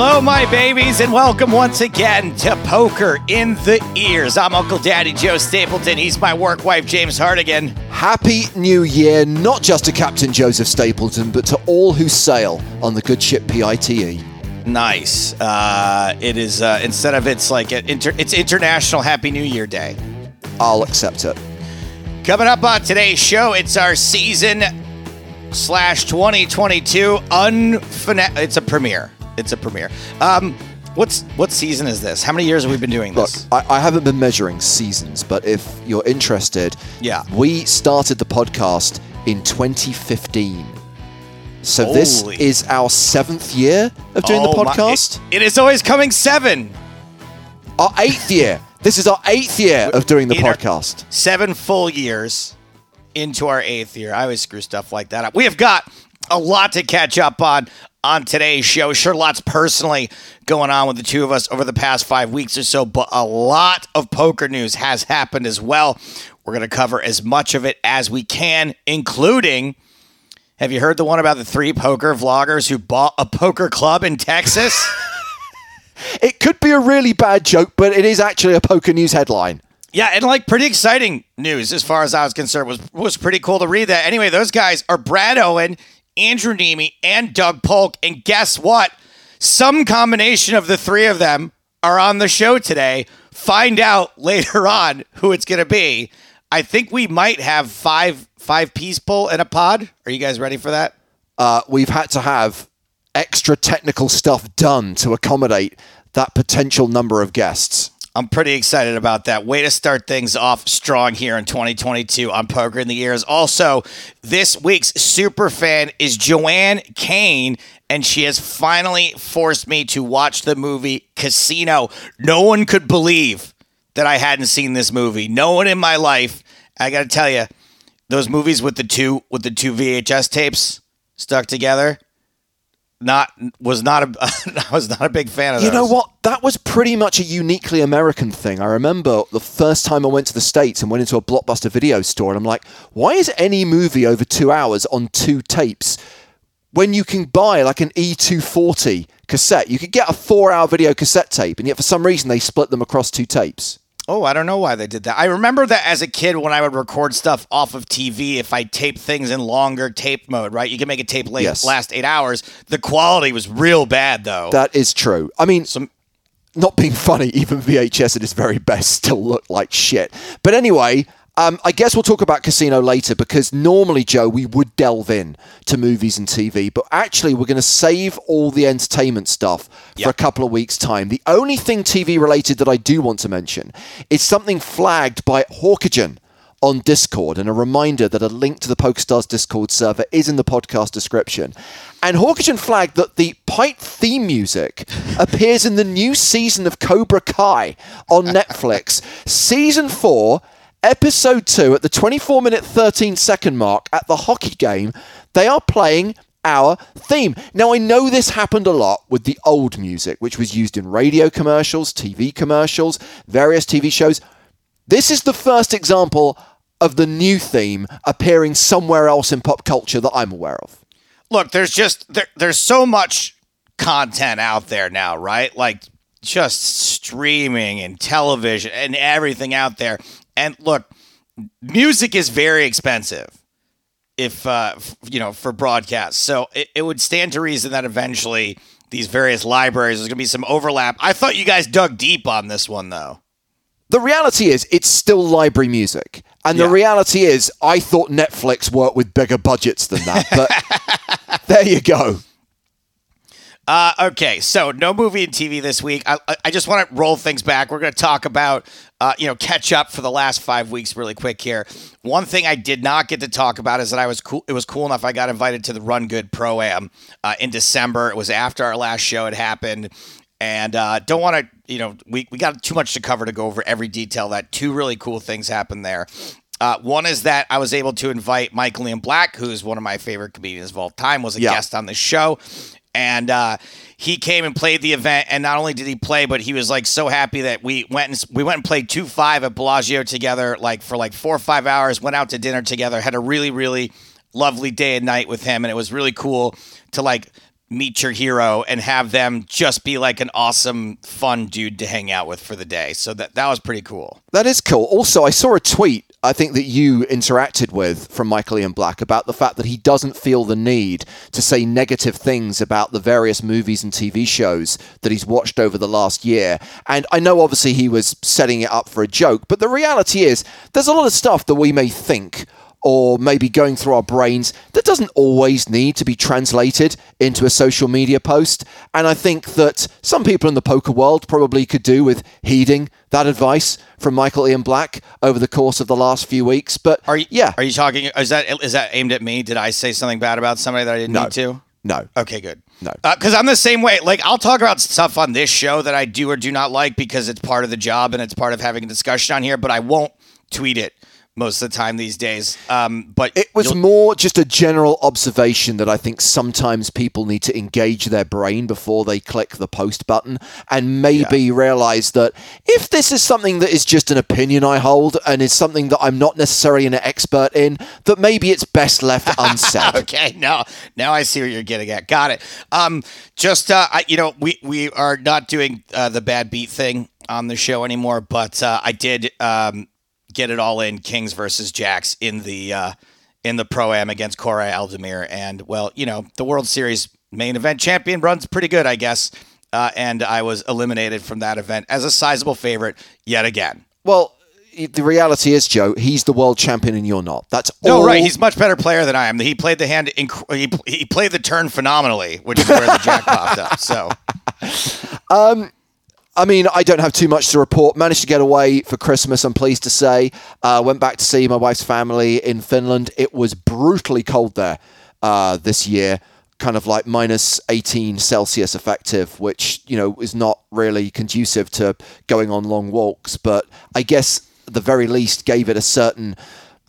Hello, my babies, and welcome once again to Poker in the Ears. I'm Uncle Daddy Joe Stapleton. He's my work wife, James Hartigan. Happy New Year, not just to Captain Joseph Stapleton, but to all who sail on the good ship PITE. Nice. Uh, it is uh, instead of it's like an inter- it's International Happy New Year Day. I'll accept it. Coming up on today's show, it's our season slash 2022 unfina- It's a premiere. It's a premiere. Um, what's what season is this? How many years have we been doing Look, this? I, I haven't been measuring seasons, but if you're interested, Yeah. we started the podcast in 2015. So this Holy. is our seventh year of doing Oh the my- podcast. it- it is always coming seven. our eighth year. This is our eighth year of doing the In our- podcast. seven full years into our eighth year. I always screw stuff like that up. We have got a lot to catch up on on today's show. Sure, lots personally going on with the two of us over the past five weeks or so, but a lot of poker news has happened as well. We're going to cover as much of it as we can, including. Have you heard the one about the three poker vloggers who bought a poker club in Texas? It could be a really bad joke, but it is actually a poker news headline. Yeah, and like pretty exciting news as far as I was concerned was was pretty cool to read that. Anyway, those guys are Brad Owen, Andrew Neeme, and Doug Polk. And guess what? Some combination of the three of them are on the show today. Find out later on who it's gonna be. I think we might have five five people in a pod. Are you guys ready for that? uh, we've had to have extra technical stuff done to accommodate that potential number of guests. I'm pretty excited about that. Way to start things off strong here in 2022 on Poker in the Ears. Also, this week's super fan is Joanne Kane, and she has finally forced me to watch the movie Casino. No one could believe that I hadn't seen this movie. No one in my life. I got to tell you, those movies with the two with the two VHS tapes stuck together, not was not a I was not a big fan of You those. know what? That was pretty much a uniquely American thing. I remember the first time I went to the States and went into a blockbuster video store, and I'm like, why is any movie over two hours on two tapes when you can buy like an E240 cassette? You could get a four hour video cassette tape, and yet for some reason they split them across two tapes. Oh, I don't know why they did that. I remember that as a kid when I would record stuff off of TV, if I taped things in longer tape mode, right? You can make a tape late, Yes. last eight hours. The quality was real bad, though. That is true. I mean, Some, not being funny, even VHS at its very best still looked like shit. But anyway, um, I guess we'll talk about Casino later because normally, Joe, we would delve in to movies and TV, but actually, we're going to save all the entertainment stuff for a couple of weeks' time. The only thing TV related that I do want to mention is something flagged by Hawkagen on Discord, and a reminder that a link to the PokerStars Discord server is in the podcast description. And Hawkagen flagged that the pipe theme music appears in the new season of Cobra Kai on Netflix. season 4, episode 2, at the 24 minute 13 second mark at the hockey game, they are playing our theme. Now, I know this happened a lot with the old music, which was used in radio commercials, TV commercials, various TV shows. This is the first example of the new theme appearing somewhere else in pop culture that I'm aware of. look, there's just there, there's so much content out there now, right? Like just streaming and television and everything out there. And look, music is very expensive if uh f- you know for broadcast. So it, it would stand to reason that eventually these various libraries there's going to be some overlap. I thought you guys dug deep on this one though. The reality is, it's still library music. And Yeah. the reality is, I thought Netflix worked with bigger budgets than that. But there you go. Uh, okay, so no movie and TV this week. I, I- just want to roll things back. We're going to talk about, uh, you know, catch up for the last five weeks really quick here. One thing I did not get to talk about is that I was cool. It was cool enough. I got invited to the Run Good Pro Am uh, in December. It was after our last show had happened, and uh, don't want to, you know, we we got too much to cover to go over every detail. That two really cool things happened there. Uh, one is that I was able to invite Michael Ian Black, who's one of my favorite comedians of all time, was a Yeah. guest on the show. And uh, he came and played the event, and not only did he play, but he was like so happy that we went and we went and played two five at Bellagio together, like for like four or five hours. Went out to dinner together, had a really really lovely day and night with him, and it was really cool to like meet your hero and have them just be like an awesome, fun dude to hang out with for the day. So that that was pretty cool. That is cool. Also, I saw a tweet I think that you interacted with from Michael Ian Black about the fact that he doesn't feel the need to say negative things about the various movies and TV shows that he's watched over the last year. And I know obviously he was setting it up for a joke, but the reality is there's a lot of stuff that we may think or maybe going through our brains that doesn't always need to be translated into a social media post. And I think that some people in the poker world probably could do with heeding that advice from Michael Ian Black over the course of the last few weeks. But Are you yeah, Are you talking? Is that is that aimed at me? Did I say something bad about somebody that I didn't No. need to? no. Okay, good. No. Uh, because I'm the same way. Like, I'll talk about stuff on this show that I do or do not like because it's part of the job and it's part of having a discussion on here. But I won't tweet it most of the time these days. Um, but It was more just a general observation that I think sometimes people need to engage their brain before they click the post button and maybe realize that if this is something that is just an opinion I hold and is something that I'm not necessarily an expert in, that maybe it's best left unsaid. okay now now i see what you're getting at got it um just uh I, you know we we are not doing uh, the bad beat thing on the show anymore but uh, i did um get it all in kings versus jacks in the uh in the pro am against Koray Aldemir and well you know the world series main event champion runs pretty good i guess uh, and i was eliminated from that event as a sizable favorite yet again Well, the reality is, Joe, he's the world champion and you're not. That's No, all. right. He's a much better player than I am. He played the hand. Inc- he, he played the turn phenomenally, which is where the jack popped up. So I mean, I don't have too much to report. Managed to get away for Christmas, I'm pleased to say. Uh, went back to see my wife's family in Finland. It was brutally cold there uh, this year, kind of like minus 18 Celsius effective, which, you know, is not really conducive to going on long walks. But I guess the very least gave it a certain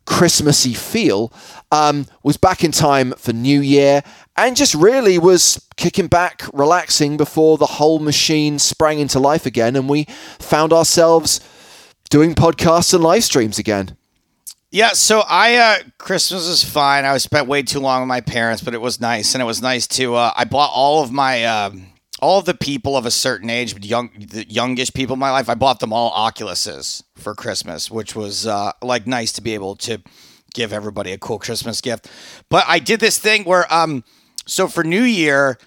Christmassy feel, um, was back in time for New Year and just really was kicking back, relaxing before the whole machine sprang into life again. And we found ourselves doing podcasts and live streams again. yeah, so I uh, Christmas was fine. I spent way too long with my parents, but it was nice, and it was nice to. Uh, I bought all of my. Um, all the people of a certain age, but young, the youngest people in my life, I bought them all Oculuses for Christmas, which was uh, like nice to be able to give everybody a cool Christmas gift. But I did this thing where, um, so for New Year,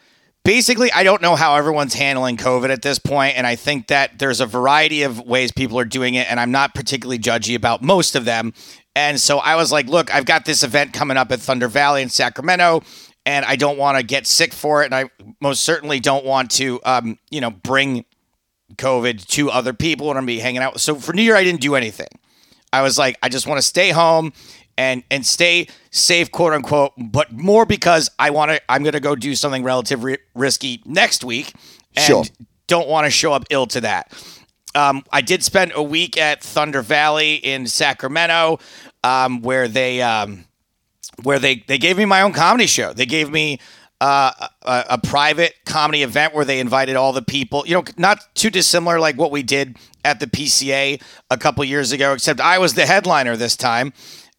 basically, I don't know how everyone's handling COVID at this point, and I think that there's a variety of ways people are doing it, and I'm not particularly judgy about most of them. And so I was like, look, I've got this event coming up at Thunder Valley in Sacramento, and I don't want to get sick for it, and I most certainly don't want to, um, you know, bring COVID to other people and I'm be hanging out. So for New Year, I didn't do anything. I was like, I just want to stay home and and stay safe, quote unquote. But more because I want to. I'm going to go do something relatively risky next week, and Sure. don't want to show up ill to that. Um, I did spend a week at Thunder Valley in Sacramento, um, where they um, where they they gave me my own comedy show. They gave me uh, a, a private comedy event where they invited all the people. You know, not too dissimilar like what we did at the PCA a couple years ago, except I was the headliner this time,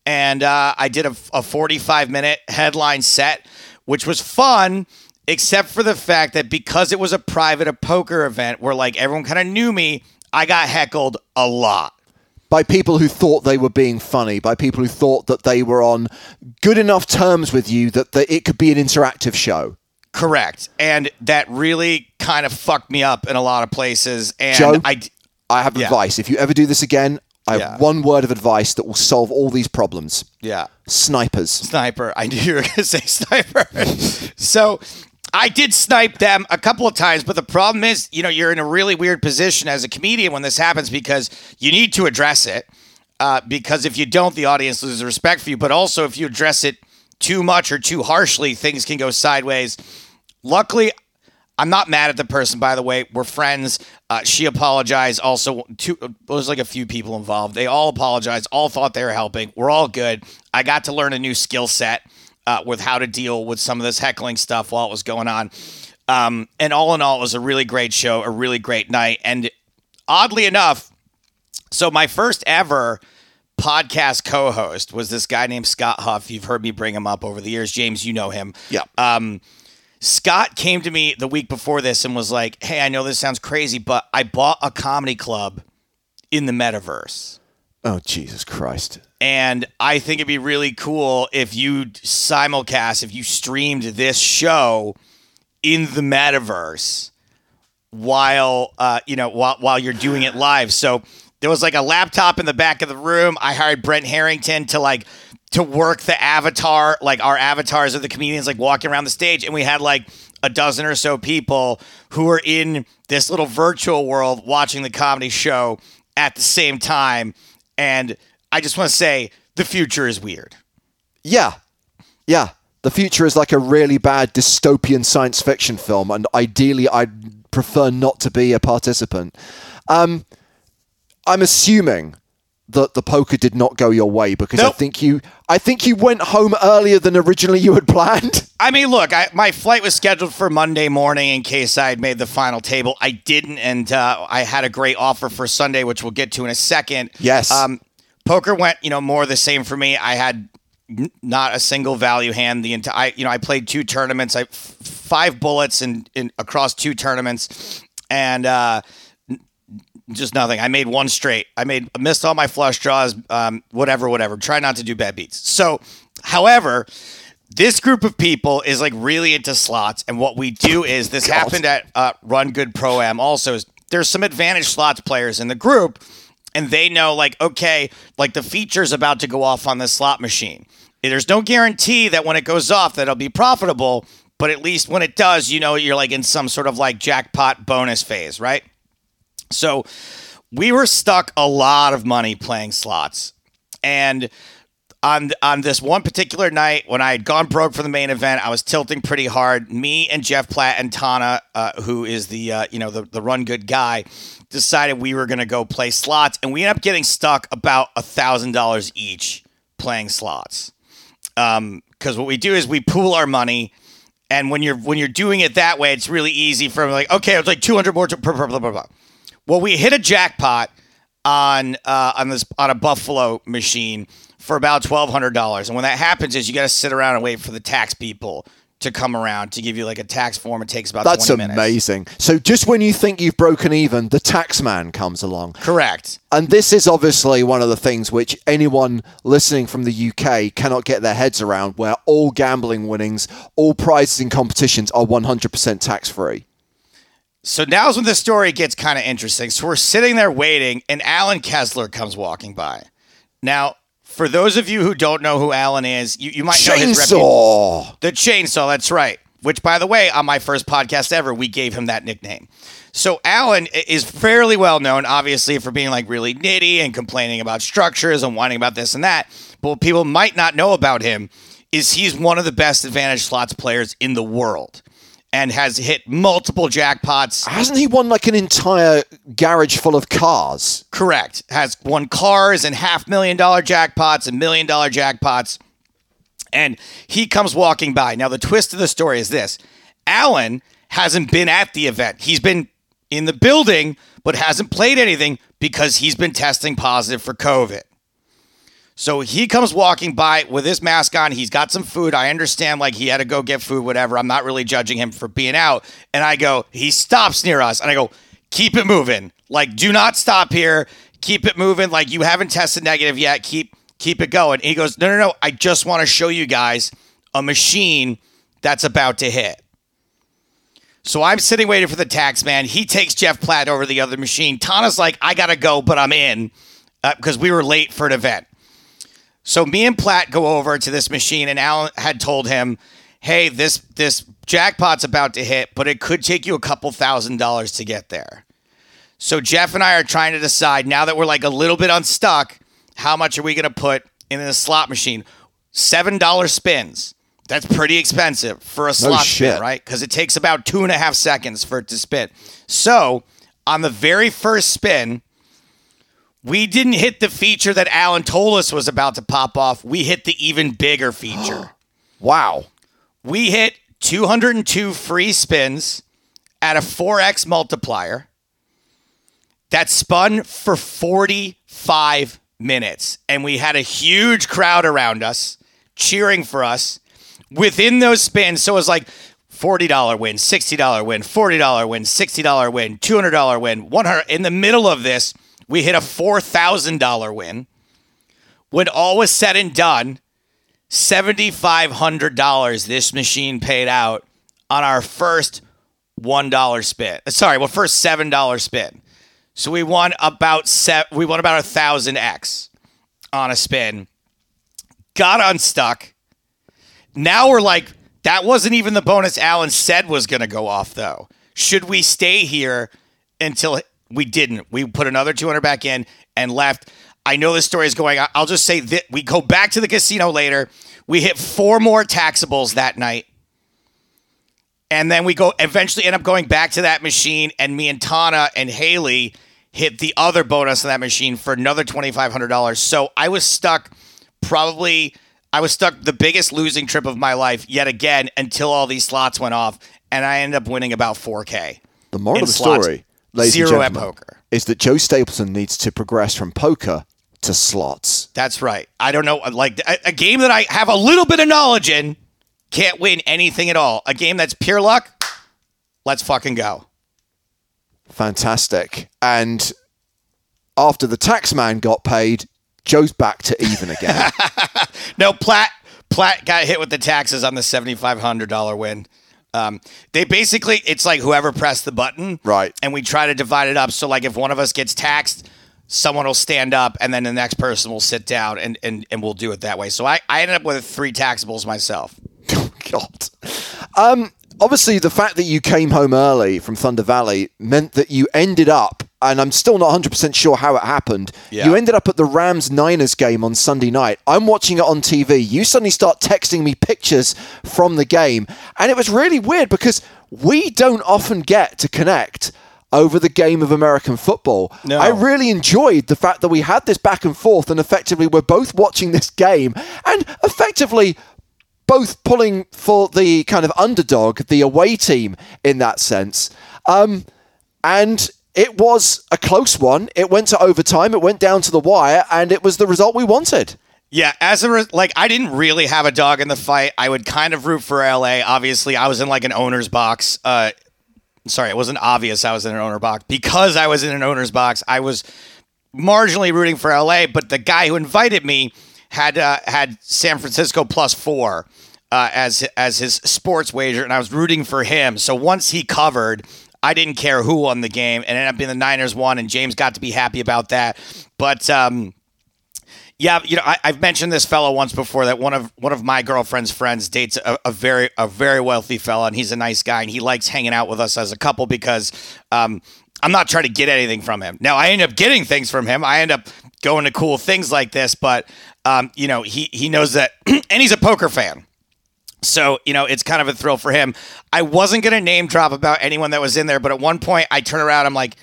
and uh, I did a, a 45 minute headline set, which was fun. Except for the fact that because it was a private a poker event where like everyone kind of knew me, I got heckled a lot. By people who thought they were being funny, by people who thought that they were on good enough terms with you that the, it could be an interactive show. Correct. And that really kind of fucked me up in a lot of places. And Joe? I have Yeah. advice. If you ever do this again, I have Yeah. one word of advice that will solve all these problems. yeah. Snipers. Sniper. I knew you were going to say sniper. so I did snipe them a couple of times, but the problem is, you know, you're in a really weird position as a comedian when this happens because you need to address it. Uh, because if you don't, the audience loses respect for you. But also, if you address it too much or too harshly, things can go sideways. Luckily, I'm not mad at the person, by the way. We're friends. Uh, she apologized. Also, two, was like a few people involved. They all apologized. All thought they were helping. We're all good. I got to learn a new skill set uh, with how to deal with some of this heckling stuff while it was going on. Um, and all in all, it was a really great show, a really great night. And oddly enough, so my first ever podcast co-host was this guy named Scott Huff. You've heard me bring him up over the years. James, you know him. Yeah. Um, Scott came to me the week before this and was like, "Hey, I know this sounds crazy, but I bought a comedy club in the metaverse." Oh Jesus Christ! And I think it'd be really cool if you simulcast, if you streamed this show in the metaverse while uh, you know while while you're doing it live. So there was like a laptop in the back of the room. I hired Brent Harrington to like to work the avatar, like our avatars of the comedians, like walking around the stage, and we had like a dozen or so people who were in this little virtual world watching the comedy show at the same time. And I just want to say the future is weird. Yeah, yeah. The future is like a really bad dystopian science fiction film, and ideally, I'd prefer not to be a participant. Um, I'm assuming that the poker did not go your way because Nope. I think you, I think you went home earlier than originally you had planned. I mean, look, I, my flight was scheduled for Monday morning in case I had made the final table. I didn't, and uh, I had a great offer for Sunday, which we'll get to in a second. Yes. Um, poker went, you know, more the same for me. I had n- not a single value hand the entire. You know, I played two tournaments. I f- five bullets in, in across two tournaments, and uh, n- just nothing. I made one straight. I made missed all my flush draws. Um, whatever, whatever. Try not to do bad beats. So, however. This group of people is like really into slots, and what we do is this happened at uh, Run Good Pro Am. Also, is there's some advantage slots players in the group, and they know like okay like the feature's about to go off on this slot machine. There's no guarantee that when it goes off that it'll be profitable but at least when it does you know you're like in some sort of like jackpot bonus phase right? So we were stuck a lot of money playing slots. And on on this one particular night when I had gone broke for the main event, I was tilting pretty hard. Me and Jeff Platt and Tana, uh, who is the uh, you know the the run good guy, decided we were gonna go play slots, and we ended up getting stuck about a thousand dollars each playing slots. Because what we do is we pool our money, and when you're when you're doing it that way, it's really easy for like okay, it's like two hundred more. To, blah, blah, blah. Well, we hit a jackpot on uh, on this on a Buffalo machine for about twelve hundred dollars. And when that happens, is you got to sit around and wait for the tax people to come around to give you like a tax form. It takes about That's 20 minutes. amazing. So just when you think you've broken even, the tax man comes along. Correct. And this is obviously one of the things which anyone listening from the UK cannot get their heads around, where all gambling winnings, all prizes in competitions are 100% tax free. So now's when the story gets kind of interesting. So we're sitting there waiting, and Alan Kessler comes walking by. Now, for those of you who don't know who Alan is, you, you might know his reputation. The chainsaw, that's right. Which, by the way, on my first podcast ever, we gave him that nickname. So Alan is fairly well known, obviously, for being like really nitty and complaining about structures and whining about this and that. But what people might not know about him is he's one of the best advantage slots players in the world and has hit multiple jackpots. Hasn't he won like an entire garage full of cars? Correct. Has won cars and half million dollar jackpots and million dollar jackpots. And he comes walking by. Now, the twist of the story is this Alan hasn't been at the event. He's been in the building, but hasn't played anything because he's been testing positive for COVID. So he comes walking by with his mask on. He's got some food. I understand, like, he had to go get food, whatever. I'm not really judging him for being out. And I go, he stops near us. And I go, keep it moving. Like, do not stop here. Keep it moving. Like, you haven't tested negative yet. Keep keep it going. And he goes, no, no, no. I just want to show you guys a machine that's about to hit. So I'm sitting waiting for the tax man. He takes Jeff Platt over to the other machine. Tana's like, I gotta go, but I'm in uh, because we were late for an event. So me and Platt go over to this machine, and Alan had told him, "Hey, this this jackpot's about to hit, but it could take you a couple thousand dollars to get there." So Jeff and I are trying to decide now that we're like a little bit unstuck, how much are we going to put in a slot machine? Seven dollar spins. That's pretty expensive for a slot spin, right? Because it takes about two and a half seconds for it to spin. So on the very first spin, we didn't hit the feature that Alan told us was about to pop off. We hit the even bigger feature. Wow. we hit 202 free spins at a 4x multiplier that spun for 45 minutes. And we had a huge crowd around us cheering for us within those spins. So it was like $40 win, $60 win, $40 win, $60 win, $200 win, 100 In the middle of this, we hit a $4,000 win. When all was said and done, $7,500 this machine paid out on our first $1 spin. Sorry, well, first $7 spin. So we won about se- we won about a thousand X on a spin. Got unstuck. Now we're like, that wasn't even the bonus Alan said was going to go off, though. Should we stay here until we didn't? We put another 200 back in and left. I know this story is going. I'll just say that we go back to the casino later. We hit four more taxables that night. And then we go eventually end up going back to that machine, and me and Tana and Haley hit the other bonus on that machine for another $2,500. So I was stuck probably I was stuck the biggest losing trip of my life yet again until all these slots went off, and I ended up winning about 4K. The moral of the slots. story, Zero at poker. is that Joe Stapleton needs to progress from poker to slots. That's right. I don't know, like a, a game that I have a little bit of knowledge in, can't win anything at all. A game that's pure luck, let's fucking go. Fantastic. And after the tax man got paid, Joe's back to even again. No, Platt Platt got hit with the taxes on the seventy five hundred dollar win. Um, they basically it's like whoever pressed the button, Right. And we try to divide it up. So like if one of us gets taxed, someone will stand up, and then the next person will sit down, and and, and we'll do it that way. So I I ended up with three taxables myself. Oh, God. Um, obviously, the fact that you came home early from Thunder Valley meant that you ended up, and I'm still not 100% sure how it happened. Yeah. You ended up at the Rams Niners game on Sunday night. I'm watching it on TV. You suddenly start texting me pictures from the game, and it was really weird because we don't often get to connect. Over the game of American football. No. I really enjoyed the fact that we had this back and forth, and effectively we're both watching this game, and effectively both pulling for the kind of underdog, the away team in that sense. Um, and it was a close one. It went to overtime, it went down to the wire, and it was the result we wanted. Yeah, as a re- like, I didn't really have a dog in the fight. I would kind of root for LA. Obviously, I was in like an owner's box. Uh, sorry, it wasn't obvious I was in an owner box because I was in an owner's box. I was marginally rooting for LA, but the guy who invited me had uh, had San Francisco plus four uh, as as his sports wager, and I was rooting for him. So once he covered. I didn't care who won the game, and it ended up being the Niners won, and James got to be happy about that. But um, yeah, you know, I, I've mentioned this fellow once before that one of one of my girlfriend's friends dates a, a very a very wealthy fella, and he's a nice guy, and he likes hanging out with us as a couple because um, I'm not trying to get anything from him. Now I end up getting things from him. I end up going to cool things like this, but um, you know, he he knows that, and he's a poker fan. So, you know, it's kind of a thrill for him. I wasn't going to name drop about anyone that was in there, but at one point I turn around, I'm like,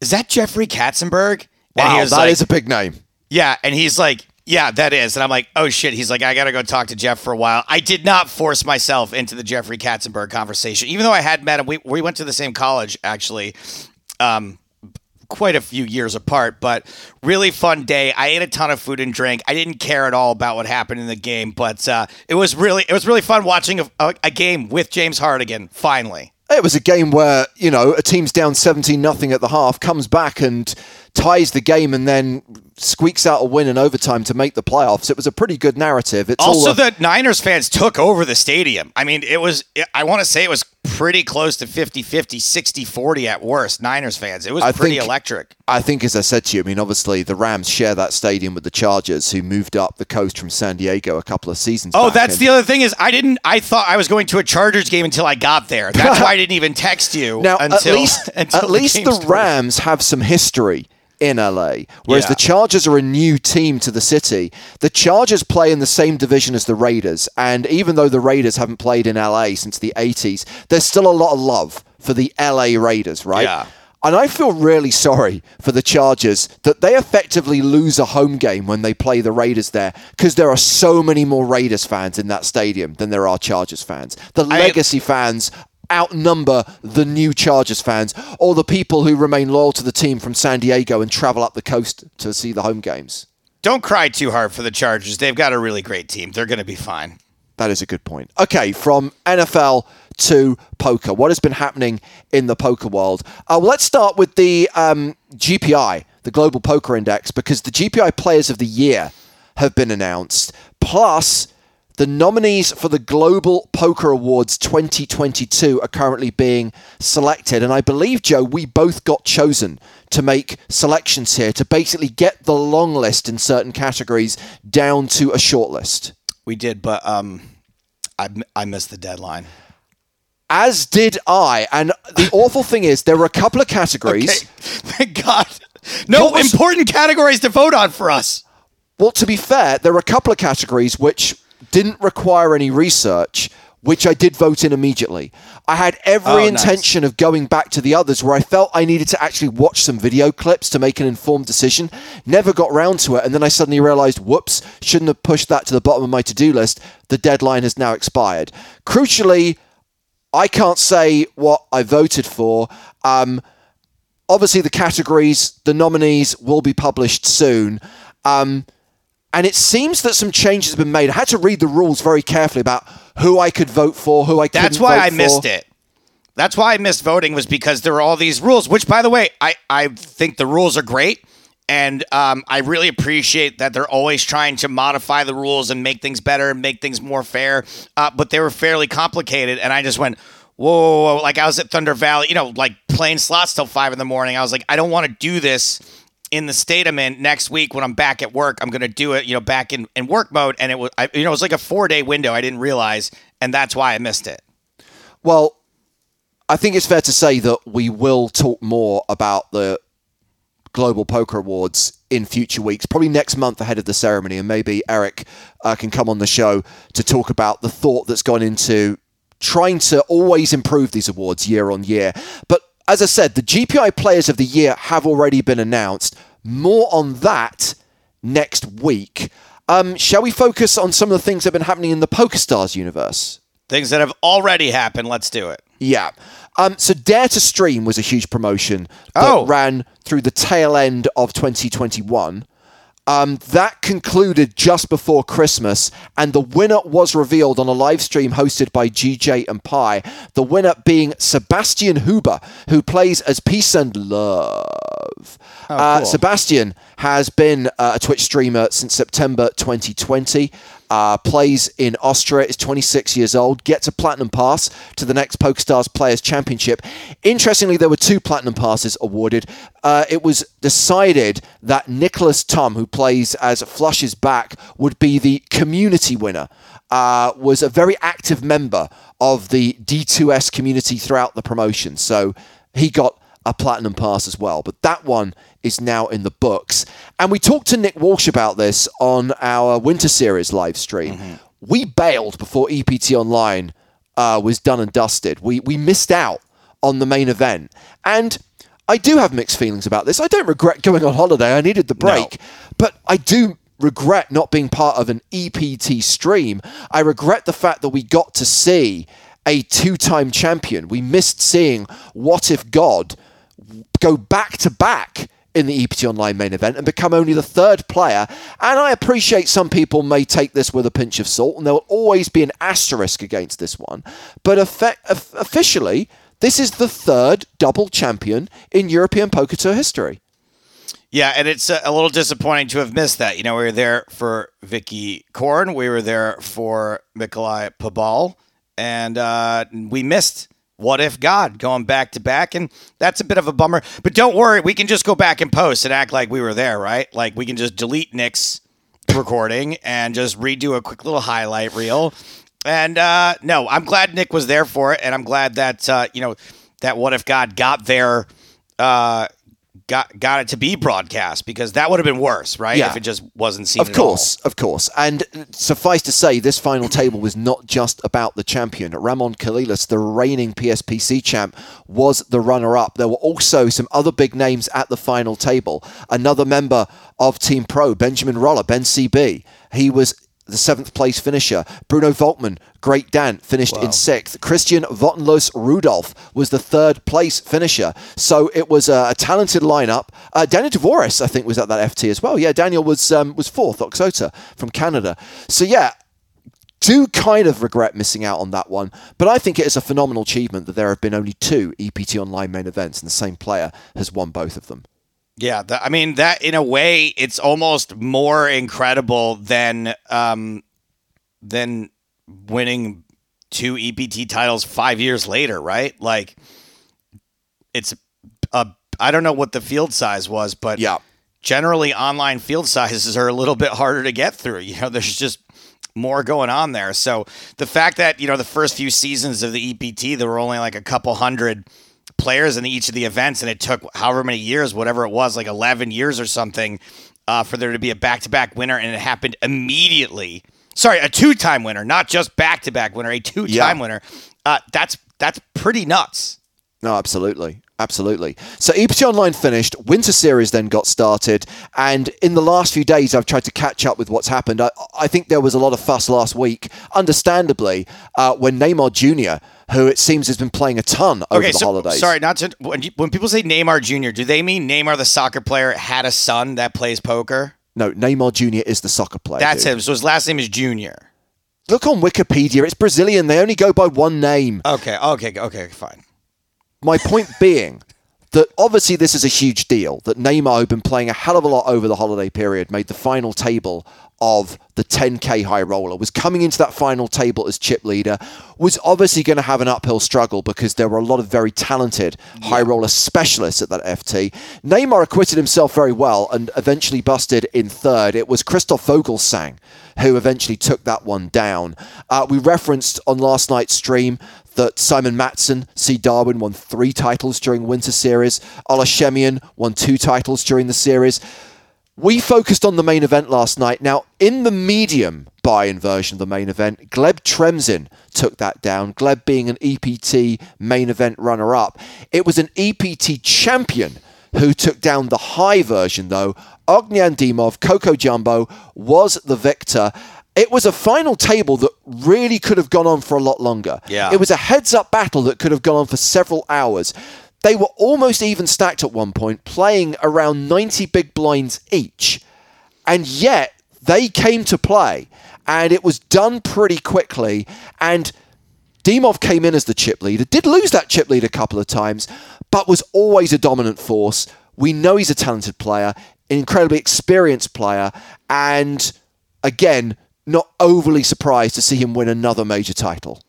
is that Jeffrey Katzenberg? And he Wow, was that like, is a big name. yeah, and he's like, yeah, that is. And I'm like, oh shit. He's like, I got to go talk to Jeff for a while. I did not force myself into the Jeffrey Katzenberg conversation, even though I had met him. We, we went to the same college, actually, um, quite a few years apart, but really fun day. I ate a ton of food and drink. I didn't care at all about what happened in the game, but uh, it was really, it was really fun watching a, a, a game with James Hartigan, finally. It was a game where, you know, a team's down 17 nothing at the half, comes back and ties the game and then squeaks out a win in overtime to make the playoffs. It was a pretty good narrative. It's Also, a- the Niners fans took over the stadium. I mean, it was, I want to say it was pretty close to 50 50, 60 40 at worst. Niners fans. It was I pretty think- electric. I think, as I said to you, I mean, obviously the Rams share that stadium with the Chargers, who moved up the coast from San Diego a couple of seasons. Oh, that's And the other thing is I didn't, I thought I was going to a Chargers game until I got there. That's why I didn't even text you now. until, at least, until at least the started. Rams have some history in LA, whereas Yeah. the Chargers are a new team to the city. The Chargers play in the same division as the Raiders, and even though the Raiders haven't played in LA since the 80s, there's still a lot of love for the LA Raiders, right? Yeah. And I feel really sorry for the Chargers that they effectively lose a home game when they play the Raiders there because there are so many more Raiders fans in that stadium than there are Chargers fans. The I- legacy fans outnumber the new Chargers fans or the people who remain loyal to the team from San Diego and travel up the coast to see the home games. Don't cry too hard for the Chargers. They've got a really great team. They're going to be fine. That is a good point. Okay, from NFL to poker. What has been happening in the poker world? Uh, well, let's start with the um, GPI, the Global Poker Index, because the GPI Players of the Year have been announced. Plus, the nominees for the Global Poker Awards 2022 are currently being selected. And I believe, Joe, we both got chosen to make selections here to basically get the long list in certain categories down to a short list. We did, but um, I, I missed the deadline. As did I. And the awful thing is, there were a couple of categories. Okay. Thank God. No was- important categories to vote on for us. Well, to be fair, there were a couple of categories which didn't require any research, which I did vote in immediately. I had every Oh, nice. intention of going back to the others where I felt I needed to actually watch some video clips to make an informed decision. Never got round to it, and then I suddenly realized, whoops, shouldn't have pushed that to the bottom of my to do list. The deadline has now expired. Crucially, I can't say what I voted for. Um, obviously, the categories, the nominees will be published soon. Um, and it seems that some changes have been made. I had to read the rules very carefully about who I could vote for, who I couldn't That's why I for. missed it. That's why I missed voting was because there were all these rules. Which, by the way, I I think the rules are great, and um, I really appreciate that they're always trying to modify the rules and make things better and make things more fair. Uh, but they were fairly complicated, and I just went. Whoa, whoa, whoa, like I was at Thunder Valley, you know, like playing slots till five in the morning. I was like, I don't want to do this in the state in next week when I'm back at work. I'm going to do it, you know, back in, in work mode. And it was, I, you know, it was like a four day window. I didn't realize. And that's why I missed it. Well, I think it's fair to say that we will talk more about the Global Poker Awards in future weeks, probably next month ahead of the ceremony, and maybe Eric uh, can come on the show to talk about the thought that's gone into trying to always improve these awards year on year. But as I said, the GPI Players of the Year have already been announced. More on that next week. Um, shall we focus on some of the things that have been happening in the PokerStars universe? Things that have already happened. Let's do it. Yeah. Um, so Dare to Stream was a huge promotion that Oh. ran through the tail end of 2021. Um, that concluded just before Christmas, and the winner was revealed on a live stream hosted by GJ and Pi. The winner being Sebastian Huber, who plays as Peace and Love. uh, cool. Sebastian has been uh, a Twitch streamer since September 2020. Uh, plays in Austria, is 26 years old, gets a platinum pass to the next PokerStars Players Championship. Interestingly, there were two platinum passes awarded. Uh, it was decided that Nicholas Tom, who plays as Flush's back, would be the community winner. Uh, was a very active member of the D2S community throughout the promotion, so he got a platinum pass as well. But that one is now in the books. And we talked to Nick Walsh about this on our Winter Series live stream. We bailed before EPT Online uh, was done and dusted. We, we missed out on the main event. And I do have mixed feelings about this. I don't regret going on holiday. I needed the break. But I do regret not being part of an EPT stream. I regret the fact that we got to see a two time champion. We missed seeing What If God go back to back in the EPT Online main event and become only the third player. And I appreciate some people may take this with a pinch of salt, and there will always be an asterisk against this one. But officially, this is the third double champion in European Poker Tour history. Yeah, and it's a, a little disappointing to have missed that. You know, we were there for Vicky Coren, we were there for Nikolai Pobal, and uh, we missed What If God going back to back, and that's a bit of a bummer. But don't worry, we can just go back and post and act like we were there, right? Like we can just delete Nick's recording and just redo a quick little highlight reel. And uh, no, I'm glad Nick was there for it, and I'm glad that uh, you know that What If God got there. Uh, got got it to be broadcast because that would have been worse, right? Yeah. If it just wasn't seen. Of course, of course. And suffice to say, this final table was not just about the champion. Ramon Colillas, the reigning PSPC champ, was the runner up. There were also some other big names at the final table. Another member of Team Pro, Benjamin Rolle, Ben CB. He was the seventh place finisher. Bruno Volkmann, Great Dan, finished in sixth. Christian Vottenlos Rudolph was the third place finisher. So it was a, a talented lineup. Uh, Daniel Dvoress, I think, was at that FT as well. Yeah, Daniel was um, was fourth, Oxota from Canada. So yeah, do kind of regret missing out on that one, but I think it is a phenomenal achievement that there have been only two EPT Online main events and the same player has won both of them. Yeah, the, I mean that in a way, it's almost more incredible than um, than winning two EPT titles five years later, right? Like, it's a I don't know what the field size was, but Yeah. generally online field sizes are a little bit harder to get through. You know, there's just more going on there. So the fact that, you know, the first few seasons of the EPT, there were only like a couple hundred players in each of the events, and it took however many years, whatever it was, like 11 years or something, uh, for there to be a back to back winner, and it happened immediately. Sorry, a two time winner, not just back to back winner, a two time Yeah. winner. Uh, that's that's pretty nuts. No, absolutely. Absolutely. So EPT Online finished, Winter Series then got started, and in the last few days I've tried to catch up with what's happened. I, I think there was a lot of fuss last week, understandably, uh, when Neymar Jr., who it seems has been playing a ton over Okay, the so holidays. sorry, not to when, you, when people say Neymar Jr., do they mean Neymar the soccer player had a son that plays poker? No, Neymar Jr. is the soccer player. That's dude. him. So his last name is Junior. Look on Wikipedia, it's Brazilian. They only go by one name. Okay, okay, okay, fine. My point being that obviously this is a huge deal that Neymar, who'd been playing a hell of a lot over the holiday period, made the final table of the 10k high roller, was coming into that final table as chip leader, was obviously going to have an uphill struggle because there were a lot of very talented high roller specialists at that FT. Neymar acquitted himself very well and eventually busted in third. It was Christoph Vogelsang who eventually took that one down. Uh, we referenced on last night's stream that Simon Mattsson, C. Darwin, won three titles during Winter Series. Ole Schemion won two titles during the series. We focused on the main event last night. Now, in the medium buy-in version of the main event, Gleb Tremzin took that down. Gleb being an EPT main event runner-up. It was an EPT champion who took down the high version, though. Ognyan Dimov, Coco Jumbo, was the victor. It was a final table that really could have gone on for a lot longer. Yeah. It was a heads up battle that could have gone on for several hours. They were almost even stacked at one point, playing around 90 big blinds each. And yet they came to play, and it was done pretty quickly. And Dimov came in as the chip leader, did lose that chip lead a couple of times, but was always a dominant force. We know he's a talented player, an incredibly experienced player, and again, not overly surprised to see him win another major title.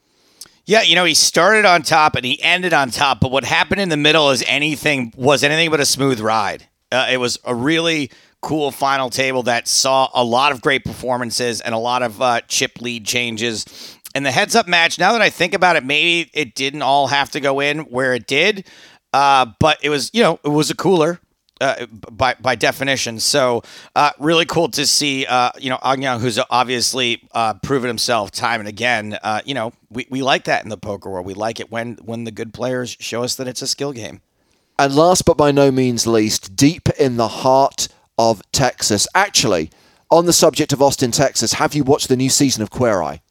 Yeah, you know, he started on top and he ended on top, but what happened in the middle is anything was anything but a smooth ride. Uh, it was a really cool final table that saw a lot of great performances and a lot of uh, chip lead changes. And the heads up match, now that I think about it, maybe it didn't all have to go in where it did, uh, but it was, you know, it was a cooler. Uh, by by definition, so uh, really cool to see. Uh, you know, Ognyan, who's obviously uh, proven himself time and again. Uh, you know, we, we like that in the poker world. We like it when when the good players show us that it's a skill game. And last but by no means least, deep in the heart of Texas. Actually, on the subject of Austin, Texas, have you watched the new season of Queer Eye?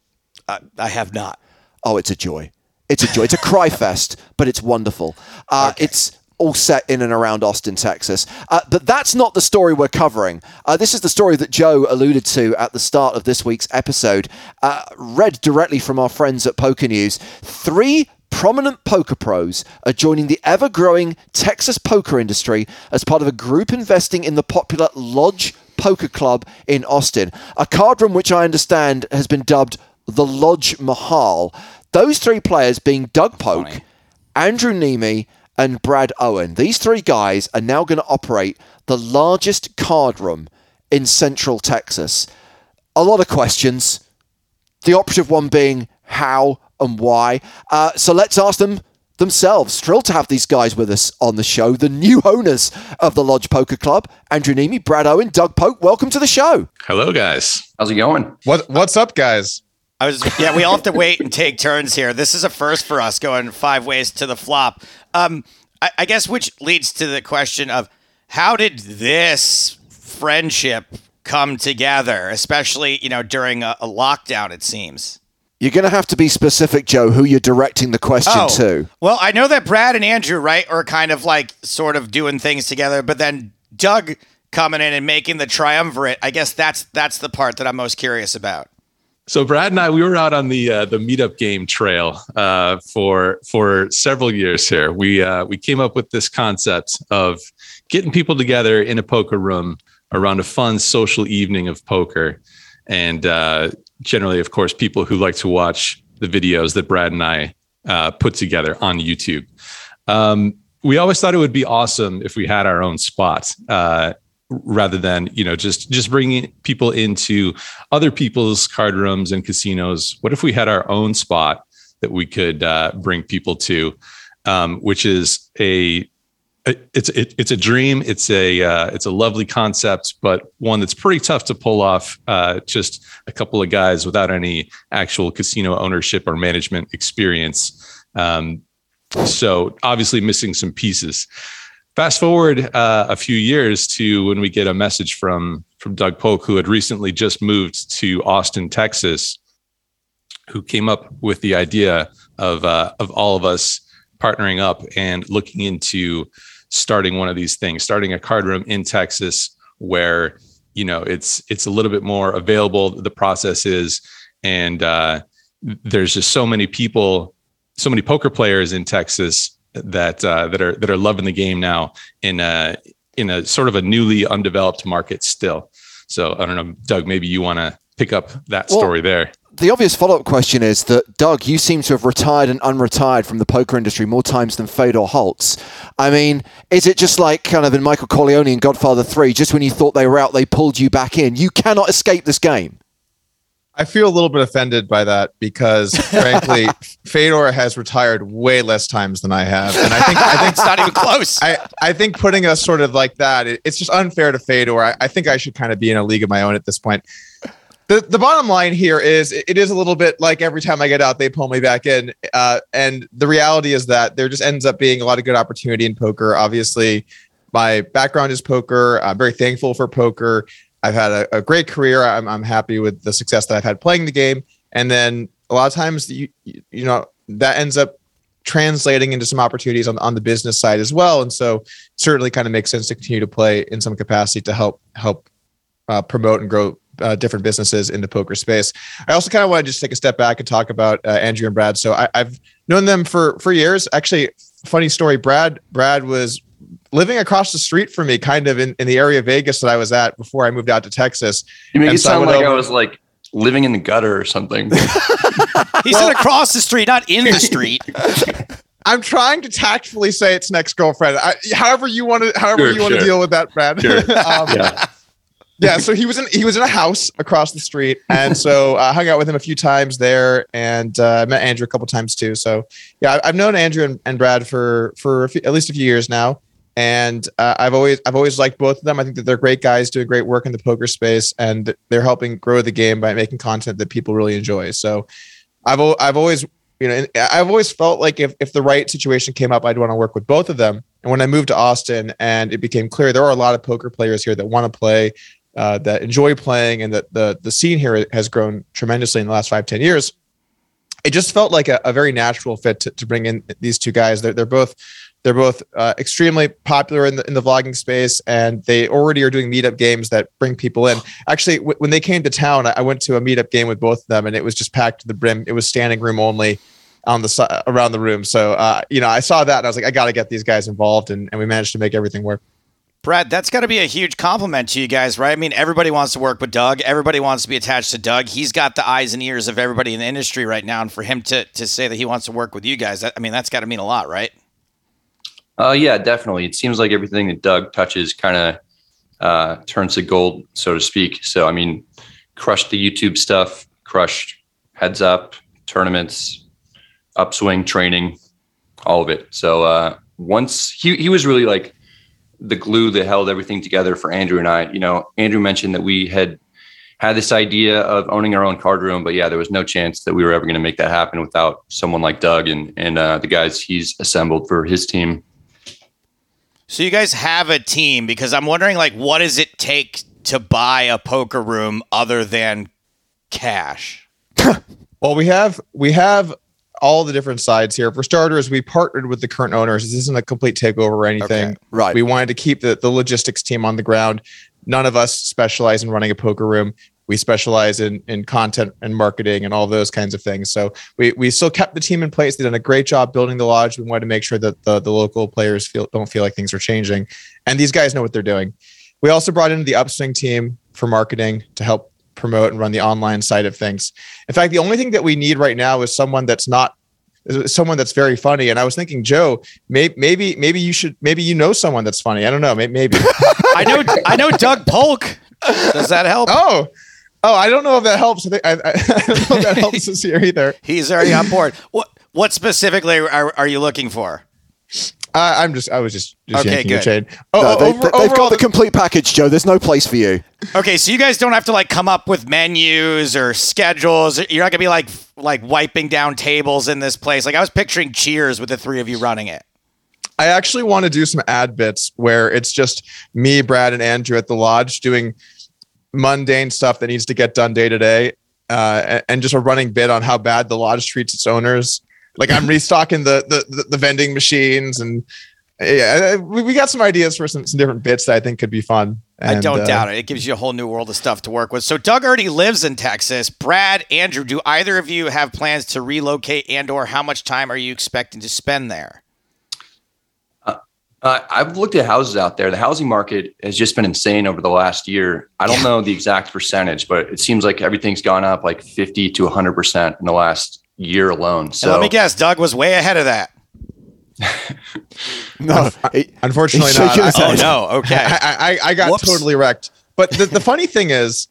I have not. Oh, it's a joy. It's a joy. It's a cry fest, but it's wonderful. Uh, It's all set in and around Austin, Texas. Uh, but that's not the story we're covering. Uh, this is the story that Joe alluded to at the start of this week's episode, uh, read directly from our friends at Poker News. Three prominent poker pros are joining the ever growing Texas poker industry as part of a group investing in the popular Lodge Poker Club in Austin, a card room which I understand has been dubbed the Lodge Mahal. Those three players being Doug Polk, Andrew Neeme, and Brad Owen. These three guys are now going to operate the largest card room in central Texas. A lot of questions. The operative one being how and why. Uh, so let's ask them themselves. Thrilled to have these guys with us on the show. The new owners of the Lodge Poker Club, Andrew Neeme, Brad Owen, Doug Polk. Welcome to the show. Hello, guys. How's it going? What What's up, guys? I was yeah. We all have to wait and take turns here. This is a first for us, going five ways to the flop. Um, I, I guess which leads to the question of how did this friendship come together, especially you know during a, a lockdown. It seems. You're going to have to be specific, Joe, who you're directing the question to. Well, I know that Brad and Andrew, right, are kind of like sort of doing things together, but then Doug coming in and making the triumvirate. I guess that's that's the part that I'm most curious about. So Brad and I, we were out on the uh, the meetup game trail uh, for for several years here. We uh, we came up with this concept of getting people together in a poker room around a fun social evening of poker, and uh, generally, of course, people who like to watch the videos that Brad and I uh, put together on YouTube. Um, we always thought it would be awesome if we had our own spot uh, rather than you know just just bringing people into other people's card rooms and casinos. What if we had our own spot that we could uh, bring people to? Um, which is a it's it, it's a dream. It's a uh, it's a lovely concept but one that's pretty tough to pull off uh, just a couple of guys without any actual casino ownership or management experience. Um, so obviously missing some pieces Fast forward uh, a few years to when we get a message from from Doug Polk, who had recently just moved to Austin, Texas, who came up with the idea of uh, of all of us partnering up and looking into starting one of these things, starting a card room in Texas where you know it's it's a little bit more available. The process is, and uh, there's just so many people, so many poker players in Texas that uh, that are that are loving the game now in a in a sort of a newly undeveloped market still. So I don't know, Doug. Maybe you want to pick up that well, story there. The obvious follow up question is that Doug, you seem to have retired and unretired from the poker industry more times than Fedor Holz. I mean, is it just like kind of in Michael Corleone in Godfather Three? Just when you thought they were out, they pulled you back in. You cannot escape this game. I feel a little bit offended by that because, frankly, Fedor has retired way less times than I have, and I think I think it's not even close. I, I think putting us sort of like that, it, it's just unfair to Fedor. I, I think I should kind of be in a league of my own at this point. The, the bottom line here is it is a little bit like every time I get out, they pull me back in. Uh, and the reality is that there just ends up being a lot of good opportunity in poker. Obviously, my background is poker. I'm very thankful for poker. I've had a, a great career. I'm, I'm happy with the success that I've had playing the game. And then a lot of times, you, you know, that ends up translating into some opportunities on, on the business side as well. And so certainly kind of makes sense to continue to play in some capacity to help, help uh, promote and grow uh, different businesses in the poker space. I also kind of want to just take a step back and talk about uh, Andrew and Brad. So I, have known them for for years. Actually, funny story. Brad Brad was living across the street from me, kind of in, in the area of Vegas that I was at before I moved out to Texas. You make and it so sound I like over- I was like living in the gutter or something. he well, said across the street, not in the street. I'm trying to tactfully say it's next girlfriend. I, however you want to, however sure, you want sure. to deal with that, Brad. Sure. um, yeah. yeah. So he was in he was in a house across the street, and so I uh, hung out with him a few times there, and uh, met Andrew a couple times too. So yeah, I've known Andrew and, and Brad for for few, at least a few years now and uh, I've always I've always liked both of them. I think that they're great guys doing great work in the poker space, and they're helping grow the game by making content that people really enjoy. So, I've I've always you know I've always felt like if if the right situation came up, I'd want to work with both of them. And when I moved to Austin, and it became clear there are a lot of poker players here that want to play, uh, that enjoy playing, and that the the scene here has grown tremendously in the last five ten years. It just felt like a, a very natural fit to, to bring in these two guys. They're, they're both they're both uh, extremely popular in the, in the vlogging space, and they already are doing meetup games that bring people in. Actually, w- when they came to town, I-, went to a meetup game with both of them, and it was just packed to the brim. It was standing room only on the around the room. So, uh, you know, I saw that, and I was like, I got to get these guys involved, and, and we managed to make everything work. Brad, that's got to be a huge compliment to you guys, right? I mean, everybody wants to work with Doug. Everybody wants to be attached to Doug. He's got the eyes and ears of everybody in the industry right now, and for him to to say that he wants to work with you guys, that, I mean, that's got to mean a lot, right? Uh, yeah, definitely. It seems like everything that Doug touches kind of uh, turns to gold, so to speak. So, I mean, crushed the YouTube stuff, crushed heads up, tournaments, upswing training, all of it. So, uh, once he, he was really like the glue that held everything together for Andrew and I. You know, Andrew mentioned that we had had this idea of owning our own card room, but yeah, there was no chance that we were ever going to make that happen without someone like Doug and and uh, the guys he's assembled for his team. So you guys have a team because I'm wondering like what does it take to buy a poker room other than cash? well, we have we have all the different sides here. For starters, we partnered with the current owners. This isn't a complete takeover or anything. Okay, right. We wanted to keep the, the logistics team on the ground. None of us specialize in running a poker room. We specialize in in content and marketing and all those kinds of things. So we we still kept the team in place. They done a great job building the lodge. We wanted to make sure that the the local players feel don't feel like things are changing, and these guys know what they're doing. We also brought in the upswing team for marketing to help promote and run the online side of things. In fact, the only thing that we need right now is someone that's not someone that's very funny. And I was thinking, Joe, maybe maybe maybe you should maybe you know someone that's funny. I don't know. Maybe I know I know Doug Polk. Does that help? Oh. Oh, I don't know if that helps. I, think, I, I don't know if that helps us here either. He's already on board. What what specifically are, are you looking for? Uh, I'm just, I was just, just okay, good. your chain. Oh, no, they, over, they've got the complete package, Joe. There's no place for you. Okay, so you guys don't have to like come up with menus or schedules. You're not gonna be like like wiping down tables in this place. Like I was picturing Cheers with the three of you running it. I actually want to do some ad bits where it's just me, Brad, and Andrew at the lodge doing mundane stuff that needs to get done day to day, uh, and just a running bit on how bad the lodge treats its owners like I'm restocking the, the the, vending machines and yeah, we, we got some ideas for some, some different bits that I think could be fun. And, I don't uh, doubt it. It gives you a whole new world of stuff to work with. So Doug already lives in Texas. Brad, Andrew, do either of you have plans to relocate and or how much time are you expecting to spend there? Uh, I've looked at houses out there. The housing market has just been insane over the last year. I don't know the exact percentage, but it seems like everything's gone up like 50 to 100% in the last year alone. So and let me guess, Doug was way ahead of that. no, unfortunately not. I, oh no, okay. I, I, I got Whoops. totally wrecked. But the, the funny thing is,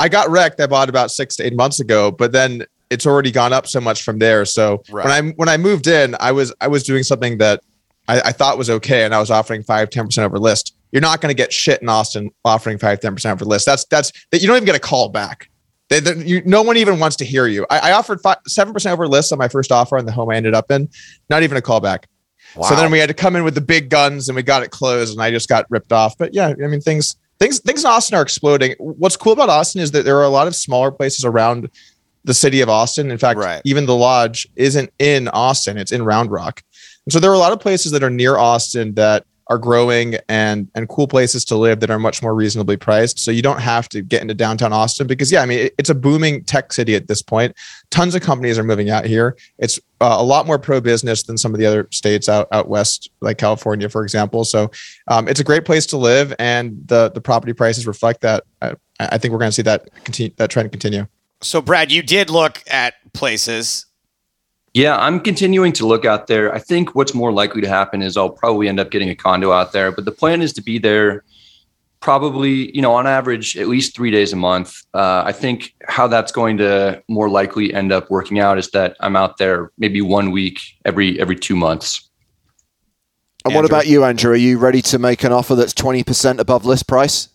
I got wrecked. I bought about six to eight months ago, but then it's already gone up so much from there. So right. when I when I moved in, I was I was doing something that I, I thought was okay, and I was offering five ten percent over list. You're not going to get shit in Austin offering five ten percent over list. That's that's that you don't even get a call back. They, you, no one even wants to hear you. I, I offered seven percent over list on my first offer on the home I ended up in. Not even a callback. Wow. So then we had to come in with the big guns and we got it closed and I just got ripped off. But yeah, I mean things things things in Austin are exploding. What's cool about Austin is that there are a lot of smaller places around the city of Austin. In fact, right. even the lodge isn't in Austin; it's in Round Rock. So there are a lot of places that are near Austin that are growing and and cool places to live that are much more reasonably priced. So you don't have to get into downtown Austin because yeah, I mean it, it's a booming tech city at this point. Tons of companies are moving out here. It's uh, a lot more pro business than some of the other states out out west, like California, for example. So um, it's a great place to live, and the the property prices reflect that. I, I think we're going to see that continue that trend continue. So Brad, you did look at places yeah, I'm continuing to look out there. I think what's more likely to happen is I'll probably end up getting a condo out there, but the plan is to be there probably, you know, on average, at least three days a month. Uh, I think how that's going to more likely end up working out is that I'm out there maybe one week every every two months. And Andrew. what about you, Andrew? Are you ready to make an offer that's 20% above list price?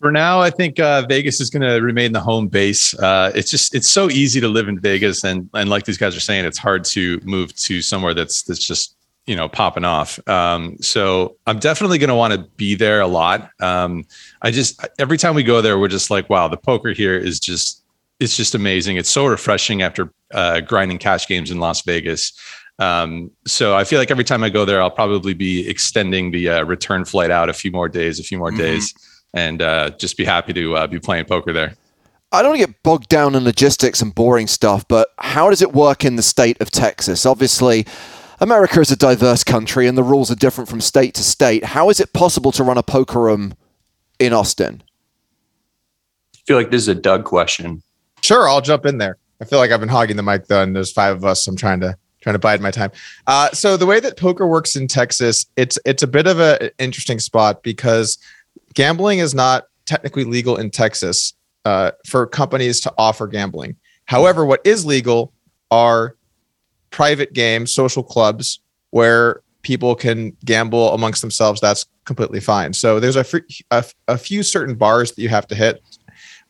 For now, I think uh, Vegas is going to remain the home base. Uh, it's just it's so easy to live in Vegas, and and like these guys are saying, it's hard to move to somewhere that's that's just you know popping off. Um, so I'm definitely going to want to be there a lot. Um, I just every time we go there, we're just like, wow, the poker here is just it's just amazing. It's so refreshing after uh, grinding cash games in Las Vegas. Um, so I feel like every time I go there, I'll probably be extending the uh, return flight out a few more days, a few more mm-hmm. days and uh, just be happy to uh, be playing poker there. I don't want to get bogged down in logistics and boring stuff, but how does it work in the state of Texas? Obviously, America is a diverse country and the rules are different from state to state. How is it possible to run a poker room in Austin? I feel like this is a Doug question. Sure, I'll jump in there. I feel like I've been hogging the mic though, and there's five of us. So I'm trying to trying to bide my time. Uh, so the way that poker works in Texas, it's it's a bit of an interesting spot because gambling is not technically legal in Texas uh, for companies to offer gambling. However, what is legal are private games, social clubs where people can gamble amongst themselves. That's completely fine. So there's a, a, a few certain bars that you have to hit.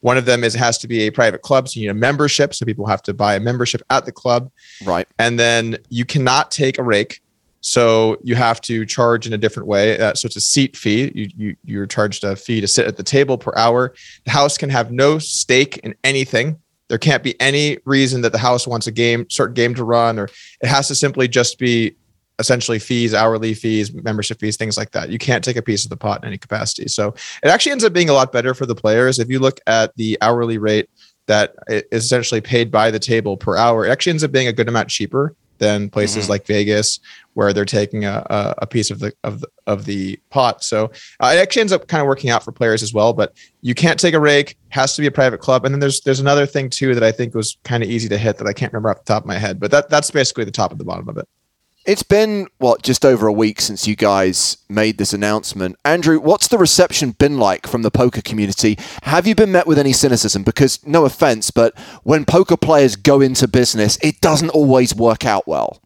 One of them is it has to be a private club, so you need a membership. So people have to buy a membership at the club, right? And then you cannot take a rake. So you have to charge in a different way. Uh, so it's a seat fee. You, you you're charged a fee to sit at the table per hour. The house can have no stake in anything. There can't be any reason that the house wants a game, certain game to run, or it has to simply just be essentially fees, hourly fees, membership fees, things like that. You can't take a piece of the pot in any capacity. So it actually ends up being a lot better for the players. If you look at the hourly rate that is essentially paid by the table per hour, it actually ends up being a good amount cheaper than places mm-hmm. like Vegas, where they're taking a, a, piece of the of the, of the pot. So uh, it actually ends up kind of working out for players as well. But you can't take a rake; has to be a private club. And then there's there's another thing too that I think was kind of easy to hit that I can't remember off the top of my head. But that that's basically the top and the bottom of it. It's been what just over a week since you guys made this announcement. Andrew, what's the reception been like from the poker community? Have you been met with any cynicism? Because no offense, but when poker players go into business, it doesn't always work out well.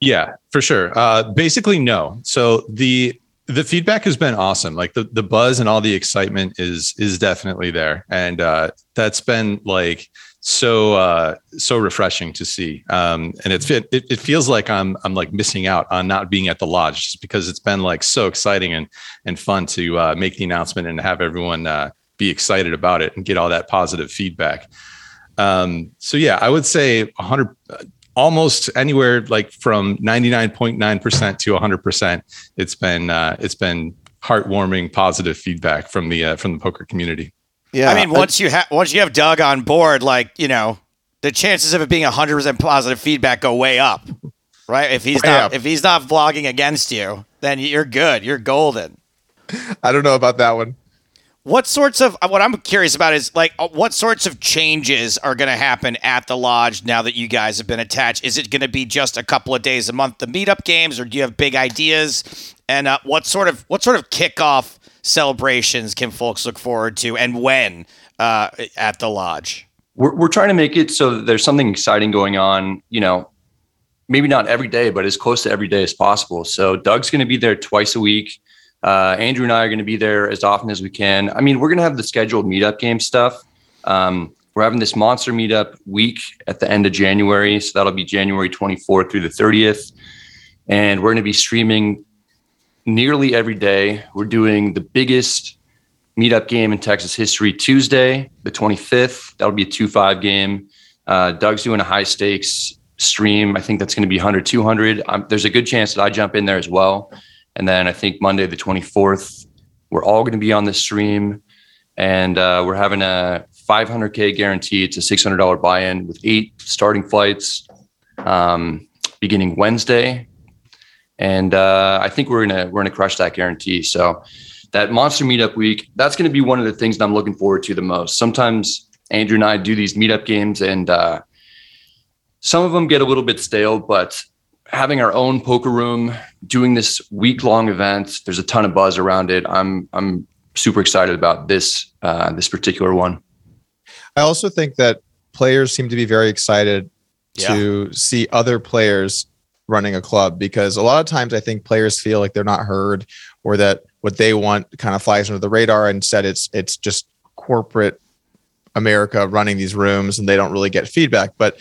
Yeah, for sure. Uh, basically, no. So the the feedback has been awesome. Like the the buzz and all the excitement is is definitely there, and uh, that's been like so uh, so refreshing to see. Um, and it, it it feels like I'm I'm like missing out on not being at the lodge just because it's been like so exciting and and fun to uh, make the announcement and have everyone uh, be excited about it and get all that positive feedback. Um, so yeah, I would say 100 almost anywhere like from 99.9% to 100% it's been uh, it's been heartwarming positive feedback from the uh, from the poker community yeah, I mean, once you have once you have Doug on board, like you know, the chances of it being hundred percent positive feedback go way up, right? If he's way not up. if he's not vlogging against you, then you're good. You're golden. I don't know about that one. What sorts of what I'm curious about is like uh, what sorts of changes are going to happen at the lodge now that you guys have been attached? Is it going to be just a couple of days a month the meetup games, or do you have big ideas? And uh, what sort of what sort of kickoff celebrations can folks look forward to and when uh, at the lodge? We're, we're trying to make it so there's something exciting going on, you know, maybe not every day, but as close to every day as possible. So Doug's going to be there twice a week. Uh, Andrew and I are going to be there as often as we can. I mean, we're going to have the scheduled meetup game stuff. Um, we're having this monster meetup week at the end of January. So that'll be January 24th through the 30th. And we're going to be streaming nearly every day. We're doing the biggest meetup game in Texas history Tuesday, the 25th. That'll be a 2 5 game. Uh, Doug's doing a high stakes stream. I think that's going to be 100, 200. Um, there's a good chance that I jump in there as well. And then I think Monday, the 24th, we're all going to be on the stream. And uh, we're having a 500K guarantee. It's a $600 buy in with eight starting flights um, beginning Wednesday and uh, I think we're gonna we're gonna crush that guarantee. So that monster meetup week, that's gonna be one of the things that I'm looking forward to the most. Sometimes Andrew and I do these meetup games, and uh, some of them get a little bit stale, but having our own poker room, doing this week long event, there's a ton of buzz around it. I'm I'm super excited about this uh, this particular one. I also think that players seem to be very excited yeah. to see other players running a club because a lot of times I think players feel like they're not heard or that what they want kind of flies under the radar. Instead, it's it's just corporate America running these rooms and they don't really get feedback. But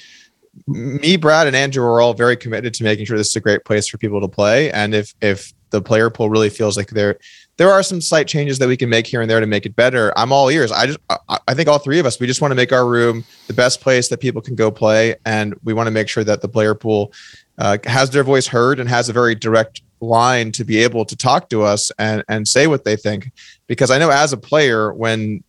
me, Brad, and Andrew are all very committed to making sure this is a great place for people to play. And if if the player pool really feels like there there are some slight changes that we can make here and there to make it better, I'm all ears. I just I think all three of us we just want to make our room the best place that people can go play, and we want to make sure that the player pool uh, has their voice heard and has a very direct line to be able to talk to us and and say what they think. Because i know as a player when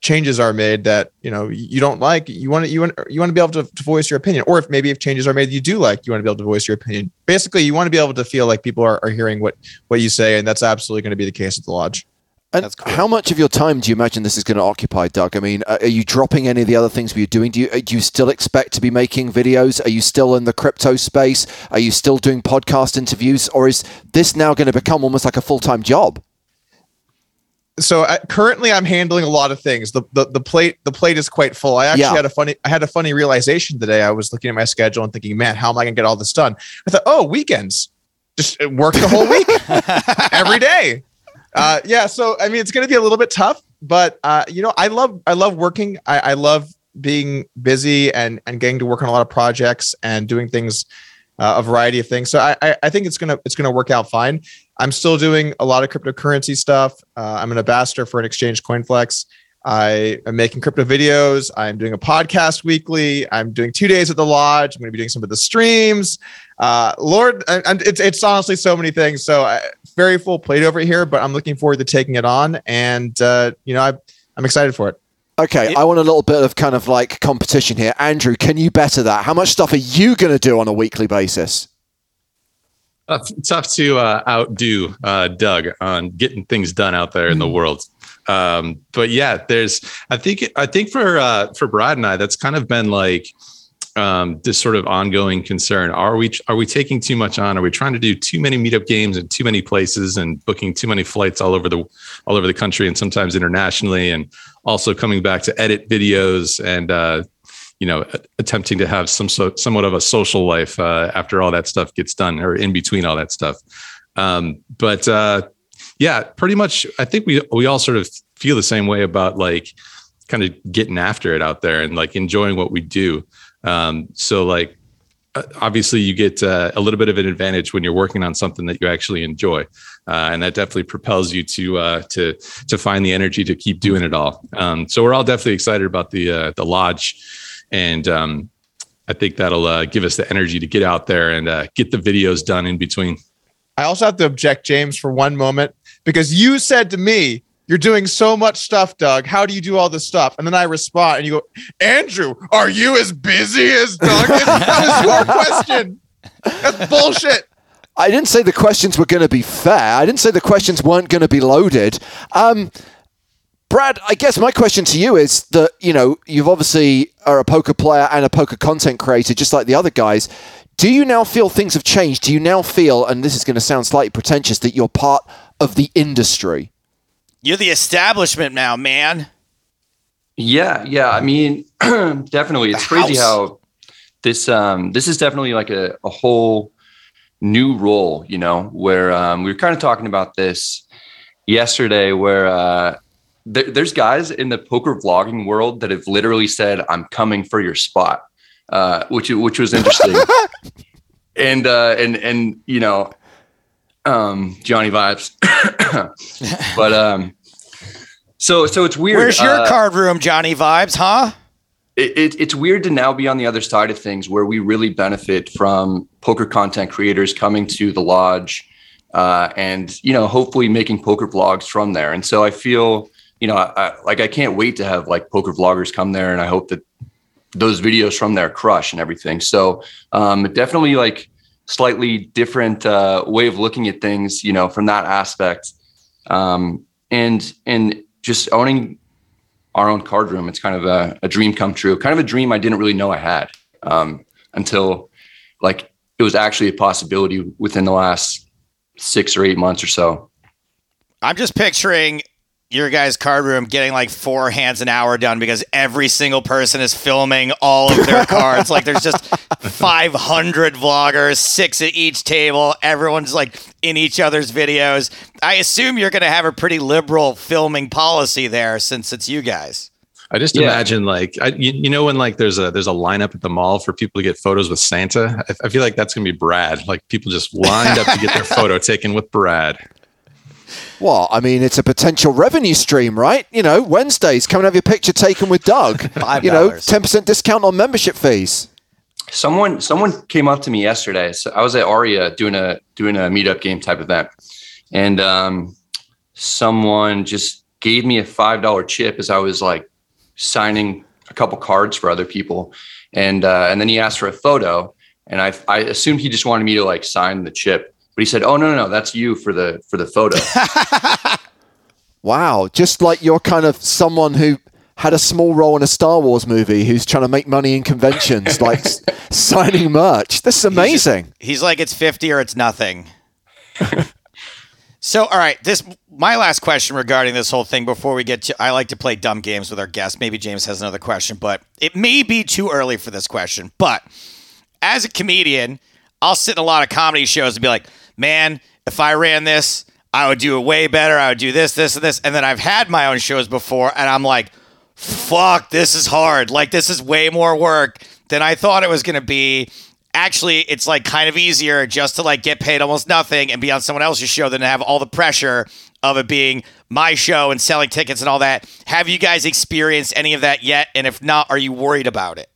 changes are made that you know you don't like you want to you want you want to be able to, to, voice your opinion. Or if maybe if changes are made you do like you want to be able to voice your opinion. Basically you want to be able to feel like people are, are hearing what what you say and that's absolutely going to be the case at the lodge and cool. how much of your time do you imagine this is going to occupy, Doug? I mean, uh, are you dropping any of the other things you're doing? Do you uh, do you still expect to be making videos? Are you still in the crypto space? Are you still doing podcast interviews, or is this now going to become almost like a full time job? So uh, currently, I'm handling a lot of things. The, the the plate the plate is quite full. I actually yeah. had a funny I had a funny realization today. I was looking at my schedule and thinking, man, how am I going to get all this done? I thought, oh, weekends, just work the whole week, every day uh, yeah, so I mean, it's going to be a little bit tough, but uh, you know, I love I love working. I, I, love being busy and and getting to work on a lot of projects and doing things, uh, a variety of things. So I I think it's gonna it's gonna work out fine. I'm still doing a lot of cryptocurrency stuff. Uh, I'm an ambassador for an exchange, CoinFlex. I am making crypto videos. I'm doing a podcast weekly. I'm doing two days at the lodge. I'm going to be doing some of the streams. Uh, Lord, and it's it's honestly so many things. So uh, very full plate over here, but I'm looking forward to taking it on, and uh, you know I I'm excited for it. Okay, I want a little bit of kind of like competition here. Andrew, can you better that? How much stuff are you going to do on a weekly basis? Uh, tough to uh, outdo uh, Doug on getting things done out there in the mm-hmm. world. Um, but yeah, there's. I think. I think for uh, for Brad and I, that's kind of been like um, this sort of ongoing concern. Are we are we taking too much on? Are we trying to do too many meetup games in too many places and booking too many flights all over the all over the country and sometimes internationally? And also coming back to edit videos and uh, you know, attempting to have some so, somewhat of a social life uh, after all that stuff gets done, or in between all that stuff. Um, but uh, yeah, pretty much. I think we we all sort of feel the same way about like kind of getting after it out there and like enjoying what we do. Um, so like uh, obviously you get uh, a little bit of an advantage when you're working on something that you actually enjoy uh, and that definitely propels you to uh, to to find the energy to keep doing it all um, so we're all definitely excited about the uh, the lodge and um, I think that'll uh, give us the energy to get out there and uh, get the videos done in between. I also have to object, James, for one moment because you said to me, "You're doing so much stuff, Doug. How do you do all this stuff?" And then I respond, and you go, "Andrew, are you as busy as Doug?" that was your question. That's bullshit. I didn't say the questions were going to be fair. I didn't say the questions weren't going to be loaded. Um, Brad, I guess my question to you is that, you know, you've obviously are a poker player and a poker content creator, just like the other guys. Do you now feel things have changed? Do you now feel, and this is going to sound slightly pretentious, that you're part of the industry? You're the establishment now, man. Yeah, yeah. I mean, definitely. It's crazy how this um this is definitely like a, a whole new role, you know, where um, we were kind of talking about this yesterday where uh there, there's guys in the poker vlogging world that have literally said, "I'm coming for your spot," uh, which which was interesting. and uh, and and you know, um, Johnny vibes. but um, so so it's weird. Where's your uh, card room, Johnny vibes? Huh? It, it, it's weird to now be on the other side of things where we really benefit from poker content creators coming to the lodge uh, and you know hopefully making poker vlogs from there and so i feel you know, I, like I can't wait to have like poker vloggers come there, and I hope that those videos from there crush and everything. So um, definitely like slightly different uh, way of looking at things, you know, from that aspect. Um, and and just owning our own card room, it's kind of a, a, dream come true. Kind of a dream I didn't really know I had um, until like it was actually a possibility within the last six or eight months or so. I'm just picturing your guys' card room getting like four hands an hour done because every single person is filming all of their cards. like there's just 500 vloggers, six at each table. Everyone's like in each other's videos. I assume you're going to have a pretty liberal filming policy there since it's you guys. I just yeah. imagine like I, you, you, know when like there's a there's a lineup at the mall for people to get photos with Santa. I, I feel like that's gonna be Brad. Like people just lined up to get their photo taken with Brad. Well, I mean, it's a potential revenue stream, right? You know, Wednesdays, come and have your picture taken with Doug. $5. You know, 10% discount on membership fees. Someone someone came up to me yesterday. So I was at Aria doing a doing a meetup game type event. And um, someone just gave me a five dollar chip as I was like signing a couple cards for other people. And uh, and then he asked for a photo. And I I assumed he just wanted me to like sign the chip. But he said, "Oh no, no, no, that's you for the for the photo." wow, just like you're kind of someone who had a small role in a Star Wars movie who's trying to make money in conventions, like signing merch. This is amazing. He's, he's like, it's 50 or it's nothing. so, all right, this my last question regarding this whole thing before we get to I like to play dumb games with our guests. Maybe James has another question, but it may be too early for this question. But as a comedian, I'll sit in a lot of comedy shows and be like, man, if I ran this, I would do it way better. I would do this, this, and this. And then I've had my own shows before, and I'm like, fuck, this is hard. Like, this is way more work than I thought it was going to be. Actually, it's like kind of easier just to like get paid almost nothing and be on someone else's show than to have all the pressure of it being my show and selling tickets and all that. Have you guys experienced any of that yet? And if not, are you worried about it?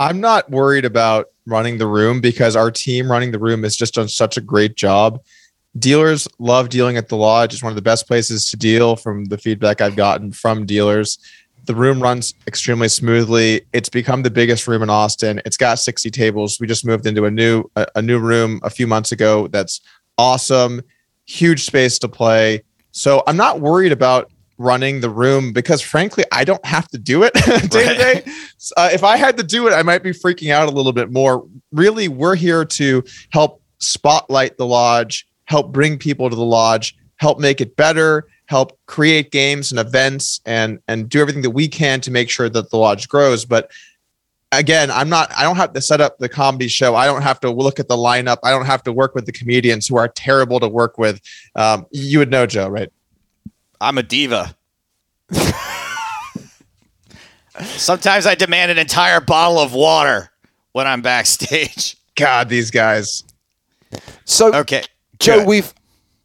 I'm not worried about running the room because our team running the room has just done such a great job. Dealers love dealing at the lodge. It's one of the best places to deal from the feedback I've gotten from dealers. The room runs extremely smoothly. It's become the biggest room in Austin. It's got 60 tables. We just moved into a new a, a new room a few months ago that's awesome. Huge space to play. So I'm not worried about running the room because frankly i don't have to do it. Day to day. Uh, if i had to do it i might be freaking out a little bit more. Really we're here to help spotlight the lodge help bring people to the lodge help make it better help create games and events and and do everything that we can to make sure that the lodge grows. But again i'm not i don't have to set up the comedy show. I don't have to look at the lineup. I don't have to work with the comedians who are terrible to work with. Um, you would know joe right I'm a diva. Sometimes I demand an entire bottle of water when I'm backstage. God, these guys. So, Okay. Joe, good. we've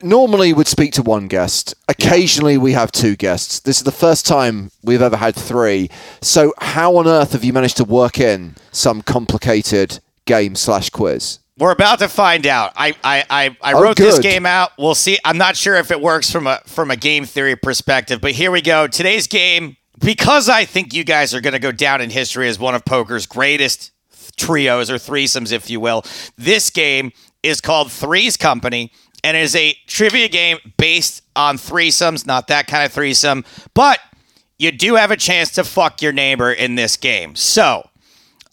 normally would speak to one guest. Occasionally, we have two guests. This is the first time we've ever had three. So, how on earth have you managed to work in some complicated game slash quiz? We're about to find out. I I I, I Oh, wrote this game out. We'll see. I'm not sure if it works from a from a game theory perspective, but here we go. Today's game, because I think you guys are going to go down in history as one of poker's greatest trios or threesomes, if you will. This game is called Three's Company and it is a trivia game based on threesomes, not that kind of threesome, but you do have a chance to fuck your neighbor in this game. So,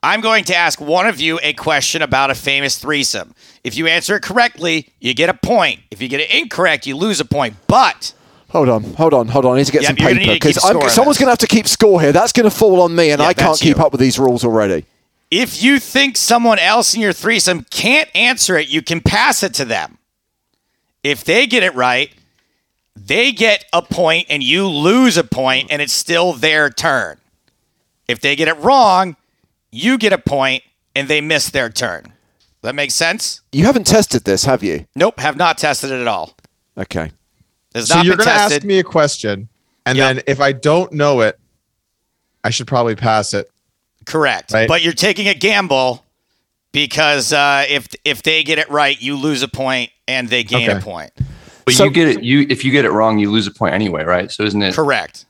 I'm going to ask one of you a question about a famous threesome. If you answer it correctly, you get a point. If you get it incorrect, you lose a point. But Hold on, hold on, hold on. I need to get Yep, some paper need to keep because someone's going to have to keep score here. That's going to fall on me, and Yeah, I can't keep you. up with these rules already. if you think someone else in your threesome can't answer it, you can pass it to them. If they get it right, they get a point and you lose a point, and it's still their turn. If they get it wrong, you get a point and they miss their turn. That makes sense? You haven't tested this, have you? Nope, have not tested it at all. Okay. It's So not you're going to ask me a question, and Yep. then if I don't know it, I should probably pass it. Correct. Right. But you're taking a gamble because uh, if if they get it right, you lose a point and they gain a point. But So- you get it. You if you get it wrong, you lose a point anyway, right? So isn't it? Correct.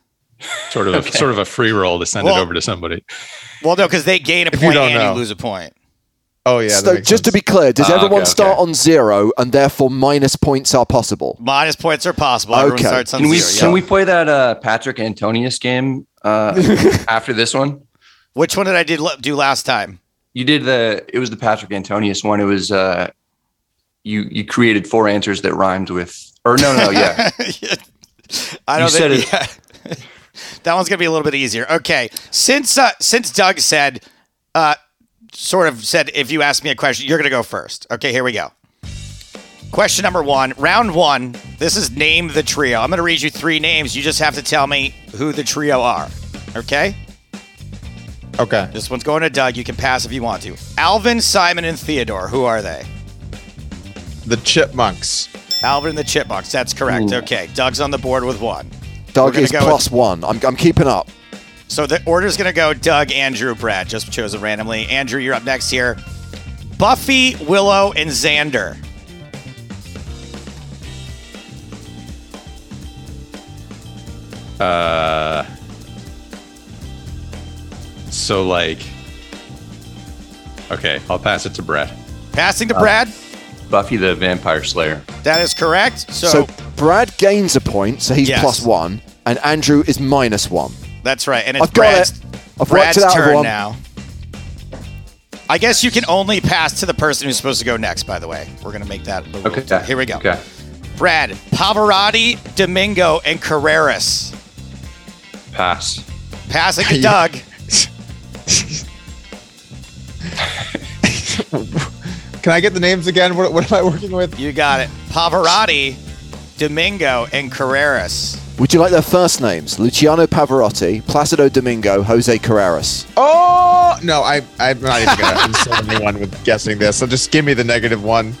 Sort of, Okay. sort of a free roll to send Well- it over to somebody. Well, no, because they gain a If you point don't and know. you lose a point. Oh yeah. so, makes just to be clear, does Ah, everyone okay, start okay. on zero and therefore minus points are possible? Minus points are possible. Everyone Okay. starts on Can we zero. can yeah. we play that uh, Patrick Antonius game uh, after this one? Which one did I did do last time? You did the. It was the Patrick Antonius one. It was uh, you you created four answers that rhymed with. Or no, no, yeah. I don't You said think yeah. that one's gonna be a little bit easier. Okay, since uh, since Doug said, uh, sort of said, if you ask me a question, you're gonna go first. Okay, here we go. Question number one, round one. This is name the trio. I'm gonna read you three names. You just have to tell me who the trio are. Okay. okay. This one's going to Doug. You can pass if you want to. Alvin, Simon, and Theodore. Who are they? The chipmunks. Alvin and the Chipmunks. That's correct. Ooh. Okay. Doug's on the board with one. Doug gonna is plus one. I'm, I'm keeping up. So the order's going to go Doug, Andrew, Brad. Just chosen randomly. Andrew, you're up next here. Buffy, Willow, and Xander. Uh, so like, okay, I'll pass it to Brad. Passing Uh, to Brad. Buffy the Vampire Slayer. That is correct. So, So, Brad gains a point, so he's Yes. plus one, and Andrew is minus one. that's right. And it's I've got Brad's, it. I've Brad's it out, turn everyone. now. I guess you can only pass to the person who's supposed to go next, by the way. We're going to make that the rule. Okay. Here we go. Okay. Brad, Pavarotti, Domingo, and Carreras. Pass. Passing to Yeah. Doug. Can I get the names again? What, what am I working with? You got it. Pavarotti, Domingo, and Carreras. Would you like their first names? Luciano Pavarotti, Placido Domingo, Jose Carreras. Oh no, I I'm not even gonna insult anyone with guessing this. So just give me the negative one.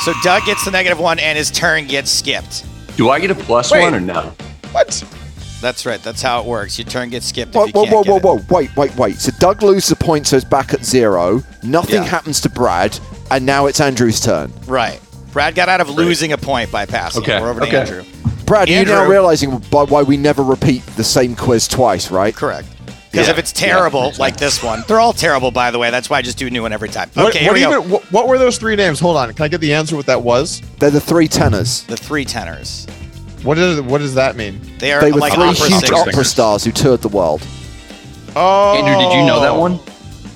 So Doug gets the negative one, and his turn gets skipped. Do I get a plus Wait. one or no? What? That's right. That's how it works. Your turn gets skipped. Whoa, if you whoa, can't whoa, get whoa, whoa! Wait, wait, wait. So Doug loses a point, so it's back at zero. Nothing Yeah. happens to Brad, and now it's Andrew's turn. Right. Brad got out of losing a point by passing. Okay, We're over to okay. Andrew. Brad, are you now realizing by why we never repeat the same quiz twice, right? Correct. Because Yeah, if it's yeah, terrible, makes like this one, they're all terrible, by the way. That's why I just do a new one every time. Okay, What, here what, we go. even, what, what were those three names? Hold on. Can I get the answer what that was? They're the three tenors. The three tenors. What does what does that mean? They are They were like three opera huge singers. opera stars who toured the world. Oh, Andrew, did you know that one?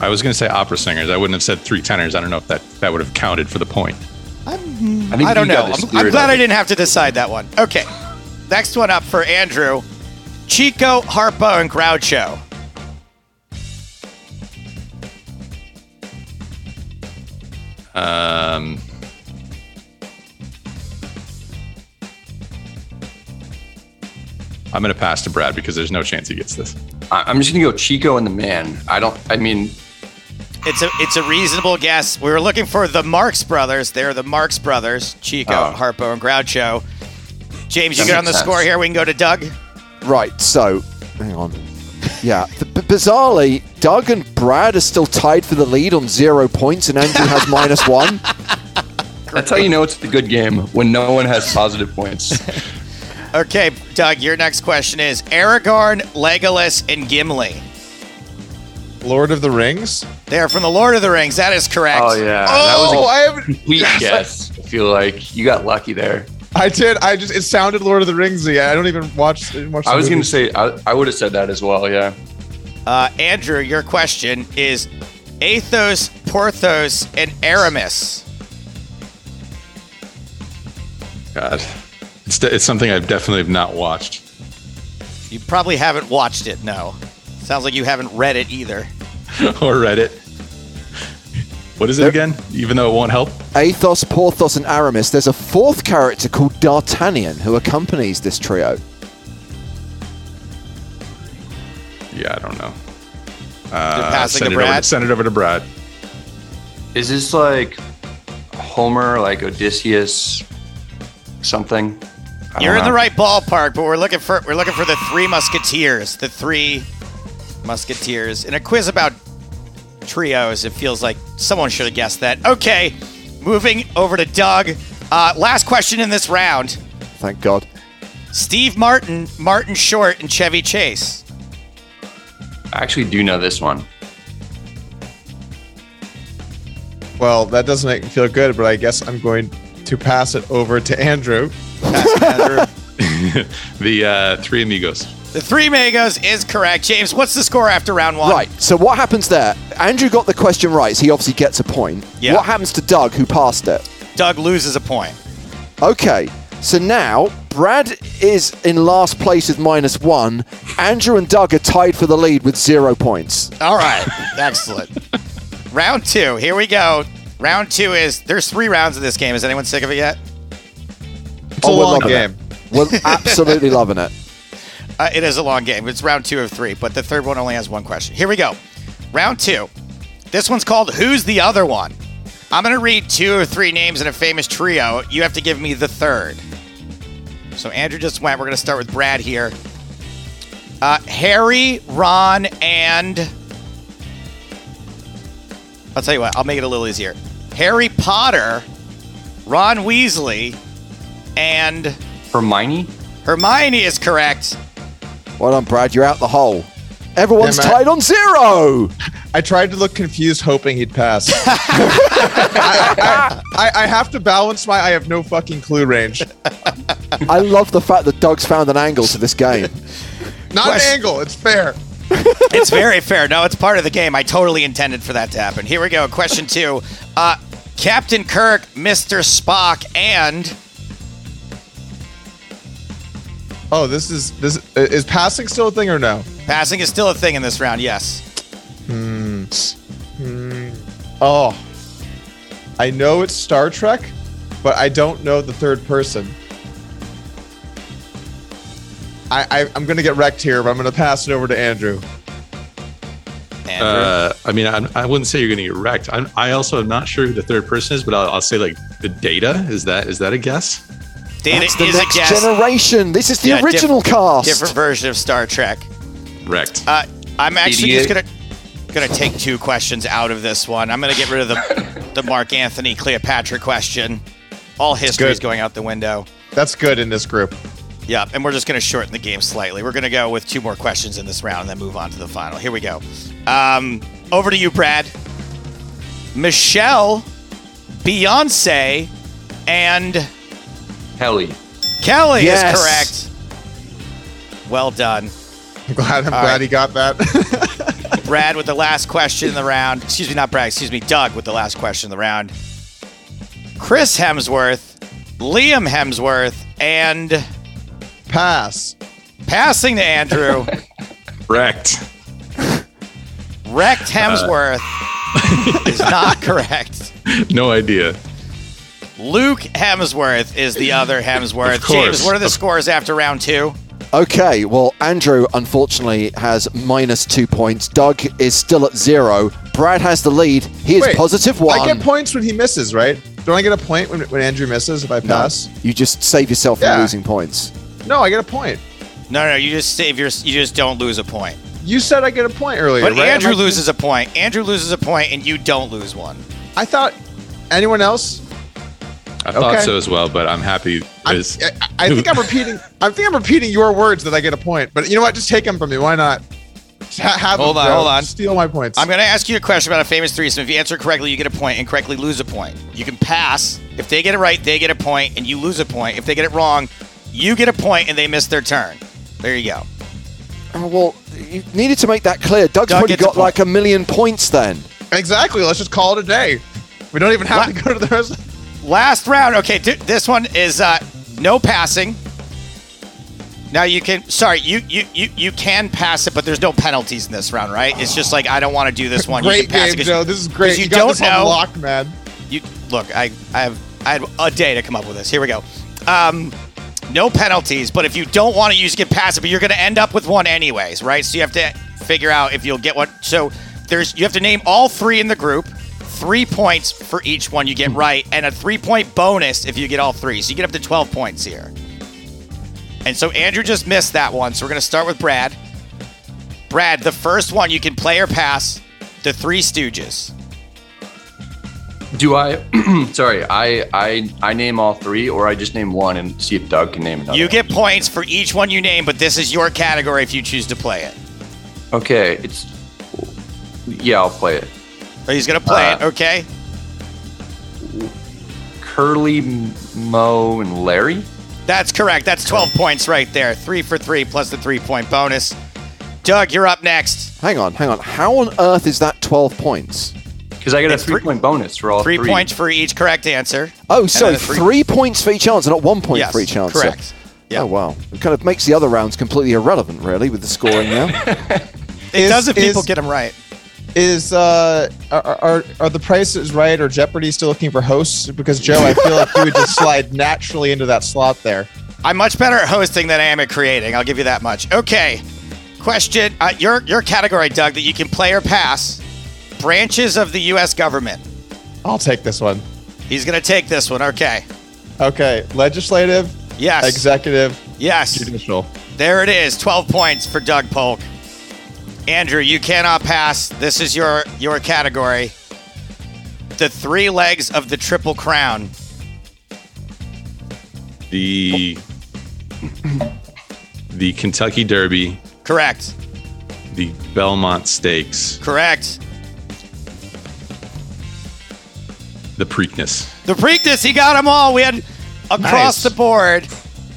I was going to say opera singers. I wouldn't have said three tenors. I don't know if that, that would have counted for the point. I think I don't know. I'm, I'm glad I didn't have to decide that one. Okay. Next one up for Andrew Chico, Harpo, and Groucho. Um, I'm going to pass to Brad because there's no chance he gets this. I- I'm just gonna go Chico and the Man. I don't. I mean, It's a it's a reasonable guess. We were looking for the Marx Brothers. They're the Marx Brothers, Chico, Oh. Harpo, and Groucho. James, you That good on the makes score here? We can go to Doug. Right, so, hang on. Yeah, th- b- bizarrely, Doug and Brad are still tied for the lead on zero points, and Andrew has minus one. that's how you know it's a good game when no one has positive points. Okay, Doug, your next question is Aragorn, Legolas, and Gimli. Lord of the Rings. They are from the Lord of the Rings. That is correct. Oh yeah, Oh, I haven't. complete Yes, I- guess. I feel like you got lucky there. I did. I just. It sounded Lord of the Ringsy. I don't even watch. didn't watch I was gonna say I, I would have said that as well. Yeah. Uh, Andrew, your question is Athos, Porthos, and Aramis. God, it's, de- it's something I've definitely not watched. You probably haven't watched it, no. Sounds like you haven't read it either. or read it. What is it again? Even though it won't help. Athos, Porthos, and Aramis. There's a fourth character called D'Artagnan who accompanies this trio. Yeah, I don't know. Uh, passing send, to it over, Brad? send it over to Brad. Is this like Homer, like Odysseus, something? I don't You're in the right ballpark, but we're looking for we're looking for the three musketeers. The three musketeers. In a quiz about trios, it feels like someone should have guessed that. Okay, moving over to Doug. Uh, last question in this round. Thank God. Steve Martin, Martin Short, and Chevy Chase. I actually do know this one. Well, that doesn't make me feel good, but I guess I'm going to pass it over to Andrew. Andrew. The uh, Three Amigos. the three Amigos is correct. James, what's the score after round one? Right, so what happens there? Andrew got the question right, so he obviously gets a point. Yeah. What happens to Doug, who passed it? Doug loses a point. Okay, so now Brad is in last place with minus one. Andrew and Doug are tied for the lead with zero points. All right. Excellent. Round two. Here we go. Round two is there's three rounds of this game. Is anyone sick of it yet? It's Oh, a we're long loving game. We're absolutely loving it. Uh, it is a long game. It's round two of three, but the third one only has one question. Here we go. Round two. This one's called Who's the Other One? I'm going to read two or three names in a famous trio. You have to give me the third. So Andrew just went. We're going to start with Brad here. Uh, Harry, Ron, and. I'll tell you what, I'll make it a little easier. Harry Potter, Ron Weasley, and Hermione. Hermione is correct. Well done, Brad. You're out the hole. Everyone's Yeah, man. tied on zero. I tried to look confused, hoping he'd pass. I, I, I have to balance my I have no fucking clue range. I love the fact that Doug's found an angle to this game. Not Question- an angle. It's fair. It's very fair. No, it's part of the game. I totally intended for that to happen. Here we go. Question two. Uh, Captain Kirk, Mr. Spock, and Oh, this is this is passing still a thing or no? passing is still a thing in this round. Yes. Hmm. hmm. Oh, I know it's Star Trek, but I don't know the third person. I, I I'm gonna get wrecked here, but I'm gonna pass it over to Andrew. Andrew. Uh, I mean, I, I wouldn't say you're going to get wrecked. I'm, I also am not sure who the third person is, but I'll, I'll say like the data. Is that is that a guess? Data That's the is a next guest. generation. This is the Yeah, diff- original cast. Different version of Star Trek. Wrecked. Uh, I'm actually just gonna gonna take two questions out of this one. I'm gonna get rid of the the Mark Antony Cleopatra question. All history is going out the window. That's good in this group. Yeah, and we're just going to shorten the game slightly. We're going to go with two more questions in this round and then move on to the final. Here we go. Um, over to you, Brad. Michelle, Beyonce, and Kelly. Kelly Yes. is correct. Well done. I'm glad. I'm glad right. he got that. Brad with the last question in the round. Excuse me, not Brad. Excuse me, Doug with the last question in the round. Chris Hemsworth, Liam Hemsworth, and Pass. passing to Andrew, Wrecked. wrecked Hemsworth uh. is not correct. No idea. Luke Hemsworth is the other Hemsworth. Of. James, what are the Of- scores after round two? Okay, well, Andrew unfortunately has minus two points. Doug is still at zero. Brad has the lead. He is Wait, positive one. I get points when he misses, right? Don't I get a point when, when Andrew misses if I No, pass? you just save yourself from Yeah. losing points. No, I get a point. No, no, you just save your. You just don't lose a point. You said I get a point earlier, But right? Andrew Am I- loses a point. Andrew loses a point, and you don't lose one. I thought anyone else. I thought Okay. so as well, but I'm happy. I'm, As, I, I think I'm repeating. I think I'm repeating your words that I get a point. But you know what? Just take them from me. Why not? Just ha- have Hold them, on, bro. hold on. Steal my points. I'm going to ask you a question about a famous threesome. If you answer correctly, you get a point, and correctly lose a point. You can pass. If they get it right, they get a point, and you lose a point. If they get it wrong, you get a point, and they miss their turn. There you go. Oh, well, you needed to make that clear. Doug's Doug already gets a got like a million points then. exactly. Let's just call it a day. We don't even have La- to go to the rest. Last round. Okay, th- this one is uh, no passing. Now you can. Sorry, you, you you you can pass it, but there's no penalties in this round, right? It's just like I don't want to do this one. you Great can pass game, it 'cause- Joe. This is great. 'cause You, You, don't this know. unlocked, man. You look. I I have I had a day to come up with this. Here we go. Um, no penalties, but if you don't want to you can pass it. But you're going to end up with one anyways, right? So you have to figure out if you'll get one. So there's you have to name all three in the group. Three points for each one you get right, and a three-point bonus if you get all three. So you get up to 12 points here. And so Andrew just missed that one. So we're going to start with Brad. Brad, the first one you can play or pass. The Three Stooges. Do I? sorry, I I I name all three, or I just name one and see if Doug can name another. You get points for each one you name, but this is your category if you choose to play it. okay. It's yeah, I'll play it. So he's gonna play it, Uh, okay? Curly, Moe, and Larry. That's correct. That's 12 points right there. Three for three plus the three point bonus. Doug, you're up next. Hang on, hang on. How on earth is that 12 points? Because I get a It's three- three point bonus for all Three three. points for each correct answer. Oh, so three- three points for each answer, not one point Yes, for each answer. correct. Yeah. Oh, wow. It kind of makes the other rounds completely irrelevant, really, with the scoring now. It Is- does if people is- get them right. Is uh are, are are the prices right or Jeopardy still looking for hosts? Because Joe, I feel like you would just slide naturally into that slot there. I'm much better at hosting than I am at creating. I'll give you that much. Okay. Question. Uh, your your category, Doug, that you can play or pass. Branches of the U.S. government. I'll take this one. He's gonna take this one. Okay. Okay, legislative, Yes. executive, Yes. judicial. There it is. 12 points for Doug Polk. Andrew, you cannot pass. This is your your category. The three legs of the Triple Crown. the the Kentucky Derby, Correct. the Belmont Stakes, Correct. The Preakness. The Preakness, he got them all. We had across Nice. the board.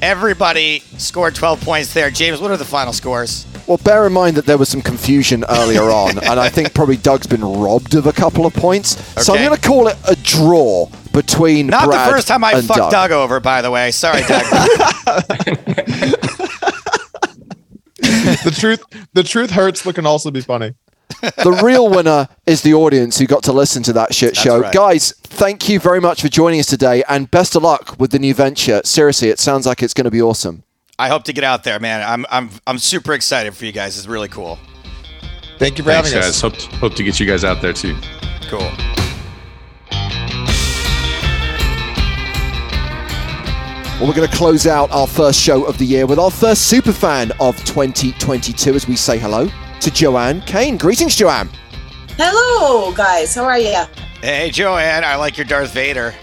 Everybody scored 12 points there. James, what are the final scores? well, bear in mind that there was some confusion earlier on, and I think probably Doug's been robbed of a couple of points. So I'm going to call it a draw between Not Brad the first time I fucked Doug. Doug over, by the way. Sorry, Doug. The truth, the truth hurts, but can also be funny. The real winner is the audience who got to listen to that shit show. right. Guys, thank you very much for joining us today and best of luck with the new venture. Seriously, it sounds like it's going to be awesome. I hope to get out there, man. I'm I'm I'm super excited for you guys. It's really cool. Thank you for Thanks, having guys. us. Hope hope to get you guys out there too. Cool. Well, we're going to close out our first show of the year with our first super fan of 2022 as we say hello to Joanne Kane. Greetings, Joanne. Hello, guys. How are you? Hey, Joanne. I like your Darth Vader.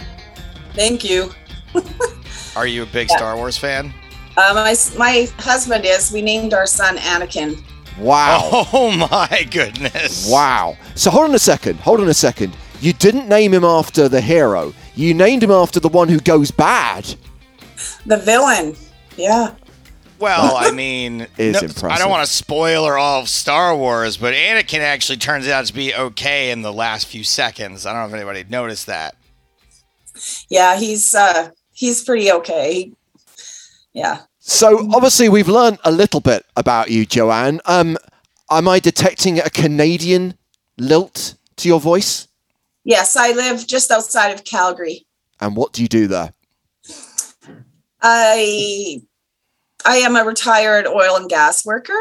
Thank you. are you a big yeah. Star Wars fan? Uh, my, my husband is. We named our son Anakin. Wow. Oh, my goodness. Wow. So hold on a second. Hold on a second. You didn't name him after the hero. You named him after the one who goes bad. The villain. Yeah. Well, I mean, is no, impressive. I don't want to spoiler all of Star Wars, but Anakin actually turns out to be okay in the last few seconds. I don't know if anybody noticed that. Yeah, he's uh he's pretty okay. Yeah. So obviously we've learned a little bit about you, Joanne. Um, am I detecting a Canadian lilt to your voice? Yes, I live just outside of Calgary. And what do you do there? I I am a retired oil and gas worker.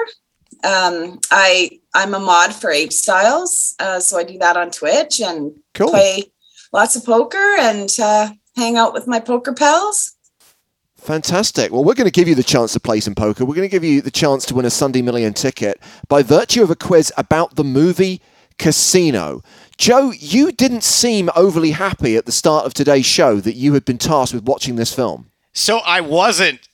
Um, I I'm a mod for Apestyles, uh, so I do that on Twitch and cool. play lots of poker and uh, hang out with my poker pals. Fantastic. Well, we're going to give you the chance to play some poker. We're going to give you the chance to win a Sunday Million ticket by virtue of a quiz about the movie Casino. Joe, you didn't seem overly happy at the start of today's show that you had been tasked with watching this film. So I wasn't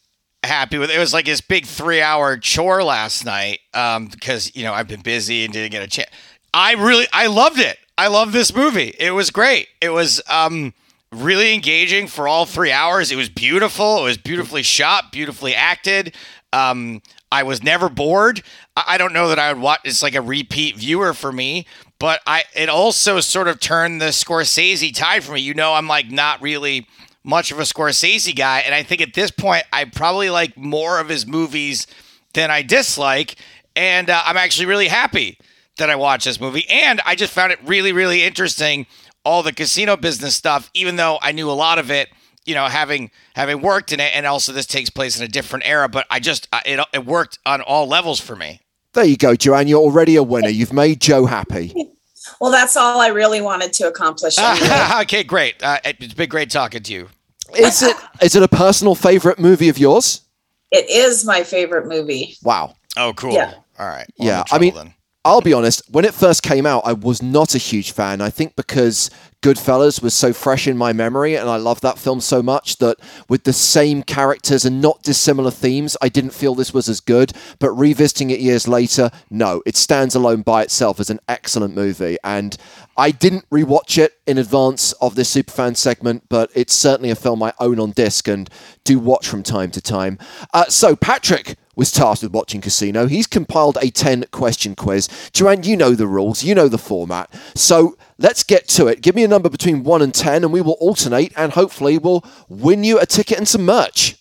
happy with it. It was like this big three hour chore last night um, because, you know, I've been busy and didn't get a chance. I really, I loved it. I love this movie. It was great. It was um, really engaging for all three hours. It was beautiful. It was beautifully shot, beautifully acted. Um, I was never bored. I don't know that I would watch. It's like a repeat viewer for me, but I it also sort of turned the Scorsese tide for me. You know, I'm like not really much of a Scorsese guy, and I think at this point I probably like more of his movies than I dislike, and uh, I'm actually really happy that I watched this movie, and I just found it really, really interesting all the casino business stuff, even though I knew a lot of it. You know, having having worked in it, and also this takes place in a different era, but I just it it worked on all levels for me. There you go, Joanne. You're already a winner. You've made Joe happy. Well, that's all I really wanted to accomplish. okay, great. Uh, it's been great talking to you. Is it is it a personal favorite movie of yours? It is my favorite movie. Wow. Oh, cool. Yeah. All right. Well, yeah. I mean, then. I'll be honest. When it first came out, I was not a huge fan. I think because Goodfellas was so fresh in my memory, and I love that film so much that with the same characters and not dissimilar themes, I didn't feel this was as good. But revisiting it years later, no, it stands alone by itself as an excellent movie. And I didn't rewatch it in advance of this superfan segment, but it's certainly a film I own on disc and do watch from time to time. Uh, so, Patrick was tasked with watching Casino. He's compiled a 10 question quiz. Joanne, you know the rules, you know the format. So, let's get to it. Give me a number between 1 and 10, and we will alternate, and hopefully, we'll win you a ticket and some merch.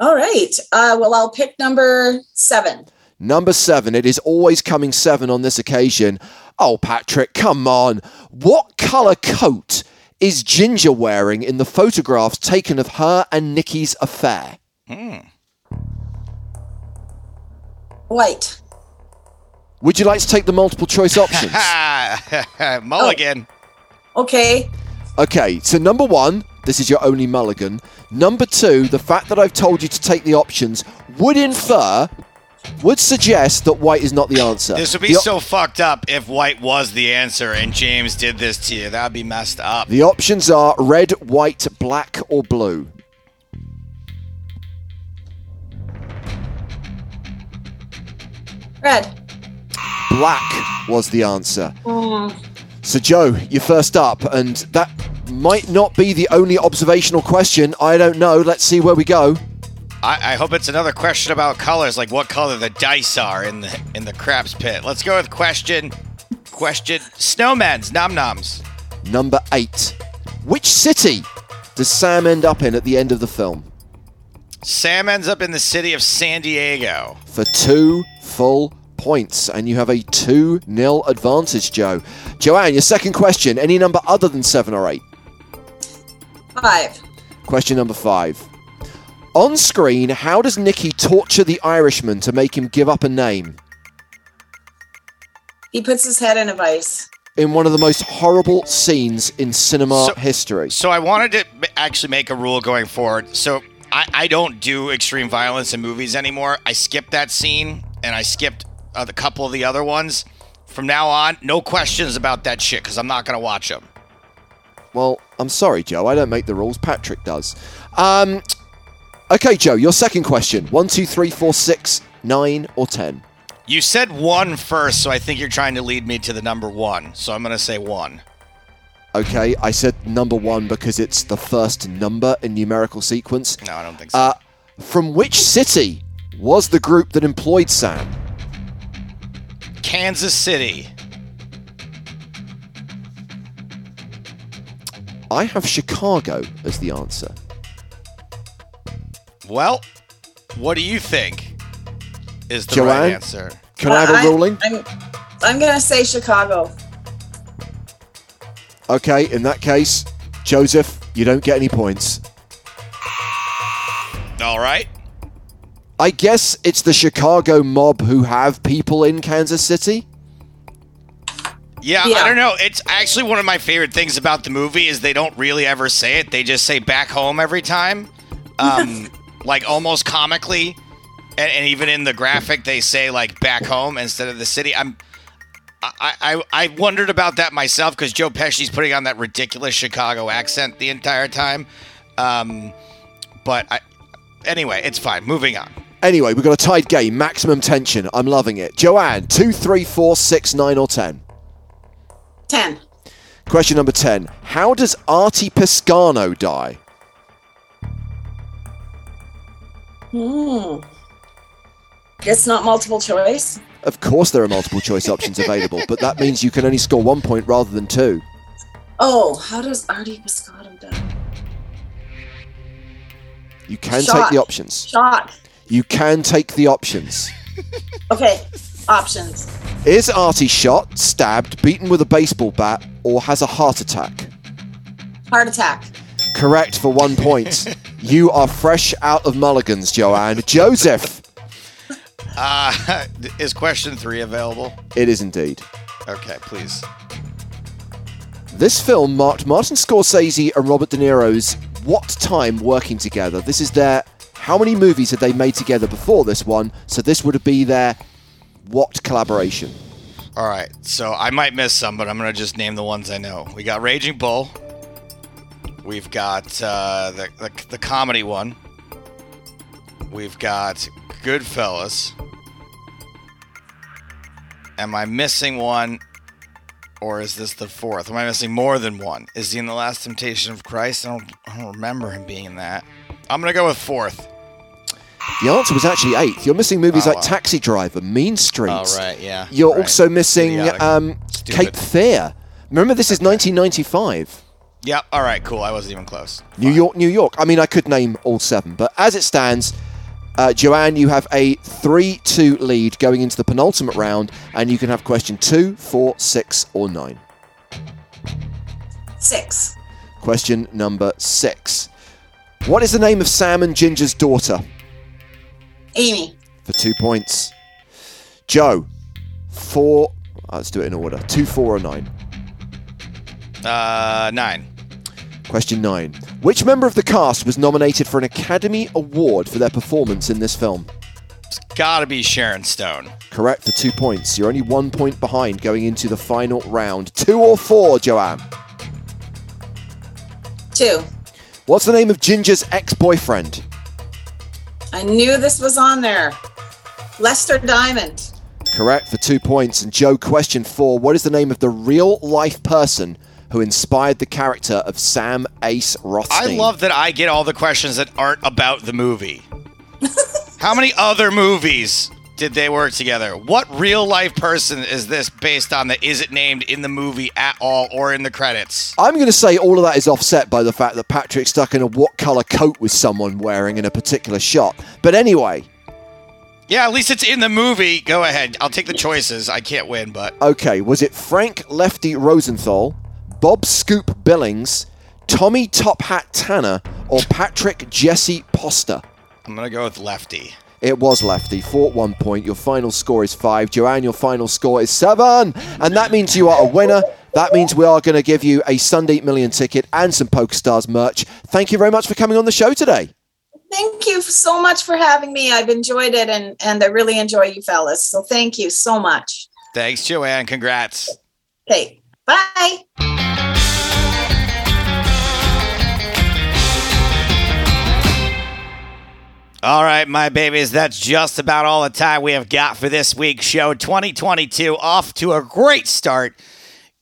All right. Uh, well, I'll pick number seven. Number seven. It is always coming seven on this occasion. Oh, Patrick, come on. What colour coat is Ginger wearing in the photographs taken of her and Nikki's affair? Hmm. White. Would you like to take the multiple choice options? mulligan. Oh. Okay. Okay, so number one, this is your only mulligan. Number two, the fact that I've told you to take the options would infer would suggest that white is not the answer. This would be the, so fucked up if white was the answer and James did this to you. That would be messed up. The options are red, white, black, or blue. Red. Black was the answer. Mm. So, Joe, you're first up, and that might not be the only observational question. I don't know. Let's see where we go. I, I, hope it's another question about colors, like what color the dice are in the in the craps pit. Let's go with question question snowmen's nom noms. Number eight. Which city does Sam end up in at the end of the film? Sam ends up in the city of San Diego. For two full points, and you have a 2 0 advantage, Joe. Joanne, your second question any number other than seven or eight? Five. Question number five. On screen, how does Nicky torture the Irishman to make him give up a name? He puts his head in a vice. In one of the most horrible scenes in cinema so, history. So I wanted to actually make a rule going forward. So I, I don't do extreme violence in movies anymore. I skipped that scene and I skipped uh, the couple of the other ones. From now on, no questions about that shit because I'm not going to watch them. Well, I'm sorry, Joe. I don't make the rules. Patrick does. Um, okay, Joe, your second question. One, two, three, four, six, nine, or ten? You said one first, so I think you're trying to lead me to the number one. So I'm going to say one. Okay, I said number one because it's the first number in numerical sequence. No, I don't think so. Uh, from which city was the group that employed Sam? Kansas City. I have Chicago as the answer. Well, what do you think is the Joanne? right answer? Can I have a I- ruling? I'm, I'm gonna say Chicago. Okay, in that case, Joseph, you don't get any points. All right. I guess it's the Chicago mob who have people in Kansas City. Yeah, Yeah. I don't know. It's actually one of my favorite things about the movie is they don't really ever say it. They just say back home every time. Um, like almost comically. And, and even in the graphic they say like back home instead of the city. I'm I, I, I wondered about that myself because Joe Pesci's putting on that ridiculous Chicago accent the entire time. Um, but I, anyway, it's fine. Moving on. Anyway, we've got a tied game, maximum tension. I'm loving it. Joanne, two, three, four, six, nine, or ten. Ten. Question number 10. How does Artie Piscano die? Hmm. It's not multiple choice. Of course, there are multiple choice options available, but that means you can only score one point rather than two. Oh, how does Artie Piscato die? You can Shot. take the options. Shot. You can take the options. Okay. Options. Is Artie shot, stabbed, beaten with a baseball bat, or has a heart attack? Heart attack. Correct for one point. you are fresh out of mulligans, Joanne. Joseph, Uh, is question three available? it is indeed. Okay, please. This film marked Martin Scorsese and Robert De Niro's what time working together? This is their how many movies had they made together before this one? So this would be their what collaboration? All right, so I might miss some, but I'm gonna just name the ones I know. We got Raging Bull. We've got uh, the, the the comedy one. We've got Goodfellas. Am I missing one, or is this the fourth? Am I missing more than one? Is he in the Last Temptation of Christ? I don't, I don't remember him being in that. I'm gonna go with fourth. The answer was actually eighth. You're missing movies Oh, like wow. Taxi Driver, Mean Streets. Oh right, yeah. You're right. also missing um, Cape Fear. Remember, this is 1995. Yep. All right. Cool. I wasn't even close. New York, New York. I mean, I could name all seven, but as it stands, uh, Joanne, you have a 3 2 lead going into the penultimate round, and you can have question two, four, six, or nine. Six. Question number six. What is the name of Sam and Ginger's daughter? Amy. For two points. Joe, four. Let's do it in order. Two, four, or nine. Uh, nine. Question nine. Which member of the cast was nominated for an Academy Award for their performance in this film? It's gotta be Sharon Stone. Correct for two points. You're only one point behind going into the final round. Two or four, Joanne. Two. What's the name of Ginger's ex boyfriend? I knew this was on there. Lester Diamond. Correct for two points. And Joe, question four. What is the name of the real life person who inspired the character of Sam Ace Rothstein. I love that I get all the questions that aren't about the movie. How many other movies did they work together? What real life person is this based on that isn't named in the movie at all or in the credits? I'm going to say all of that is offset by the fact that Patrick stuck in a what color coat was someone wearing in a particular shot. But anyway, Yeah, at least it's in the movie. Go ahead. I'll take the choices. I can't win, but okay, was it Frank Lefty Rosenthal, Bob Scoop Billings, Tommy Top Hat Tanner, or Patrick Jesse Poster? I'm gonna go with Lefty. It was Lefty, fought one point. Your final score is five. Joanne, your final score is seven. And that means you are a winner. That means we are going to give you a Sunday Million ticket and some PokerStars merch. Thank you very much for coming on the show today. Thank you so much for having me. I've enjoyed it and, and I really enjoy you fellas. So thank you so much. Thanks, Joanne. Congrats. Okay. Right, my babies, that's just about all the time we have got for this week's show. 2022 off to a great start.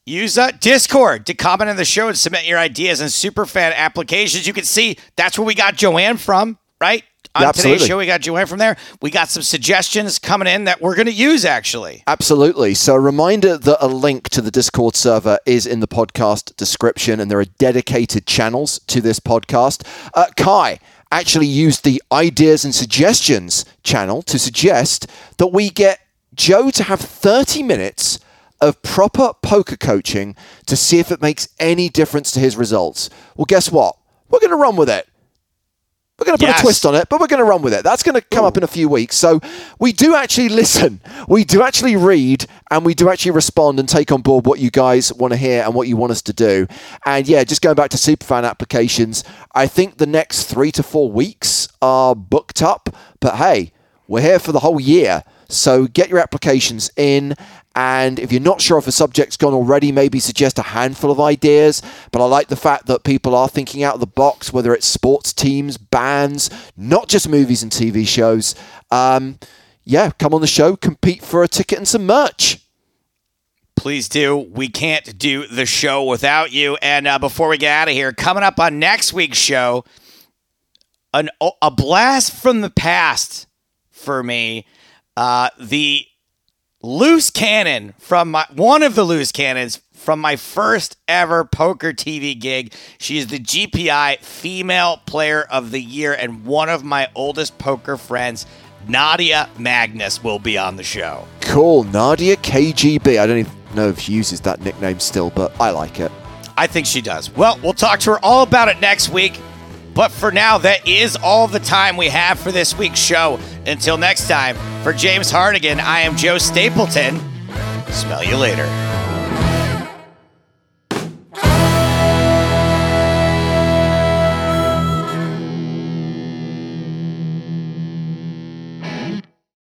Use uh, Discord to comment on the show and submit your ideas and superfan applications. You can see that's where we got Joanne from, right? On Yeah, today's show, we got Joanne from there. We got some suggestions coming in that we're going to use, actually. Absolutely. So, a reminder that a link to the Discord server is in the podcast description, and there are dedicated channels to this podcast. Uh, Kai actually used the ideas and suggestions channel to suggest that we get Joe to have 30 minutes of proper poker coaching to see if it makes any difference to his results. Well, guess what? We're going to run with it. We're going to put Yes. a twist on it, but we're going to run with it. That's going to come up in a few weeks. So we do actually listen. We do actually read and we do actually respond and take on board what you guys want to hear and what you want us to do. And yeah, just going back to Superfan applications, I think the next three to four weeks are booked up. But hey, we're here for the whole year. So get your applications in. And if you're not sure if a subject's gone already, maybe suggest a handful of ideas. But I like the fact that people are thinking out of the box, whether it's sports teams, bands, not just movies and TV shows. Um, yeah, come on the show, compete for a ticket and some merch. Please do. We can't do the show without you. And uh, before we get out of here, coming up on next week's show, an a blast from the past for me. Uh, the loose cannon from my one of the loose cannons from my first ever poker TV gig. She is the GPI Female Player of the Year and one of my oldest poker friends. Nadia Magnus will be on the show. Cool. Nadia KGB. I don't even know if she uses that nickname still, but I like it. I think she does. Well, we'll talk to her all about it next week. But for now, that is all the time we have for this week's show. Until next time, for James Hartigan, I am Joe Stapleton. Smell you later.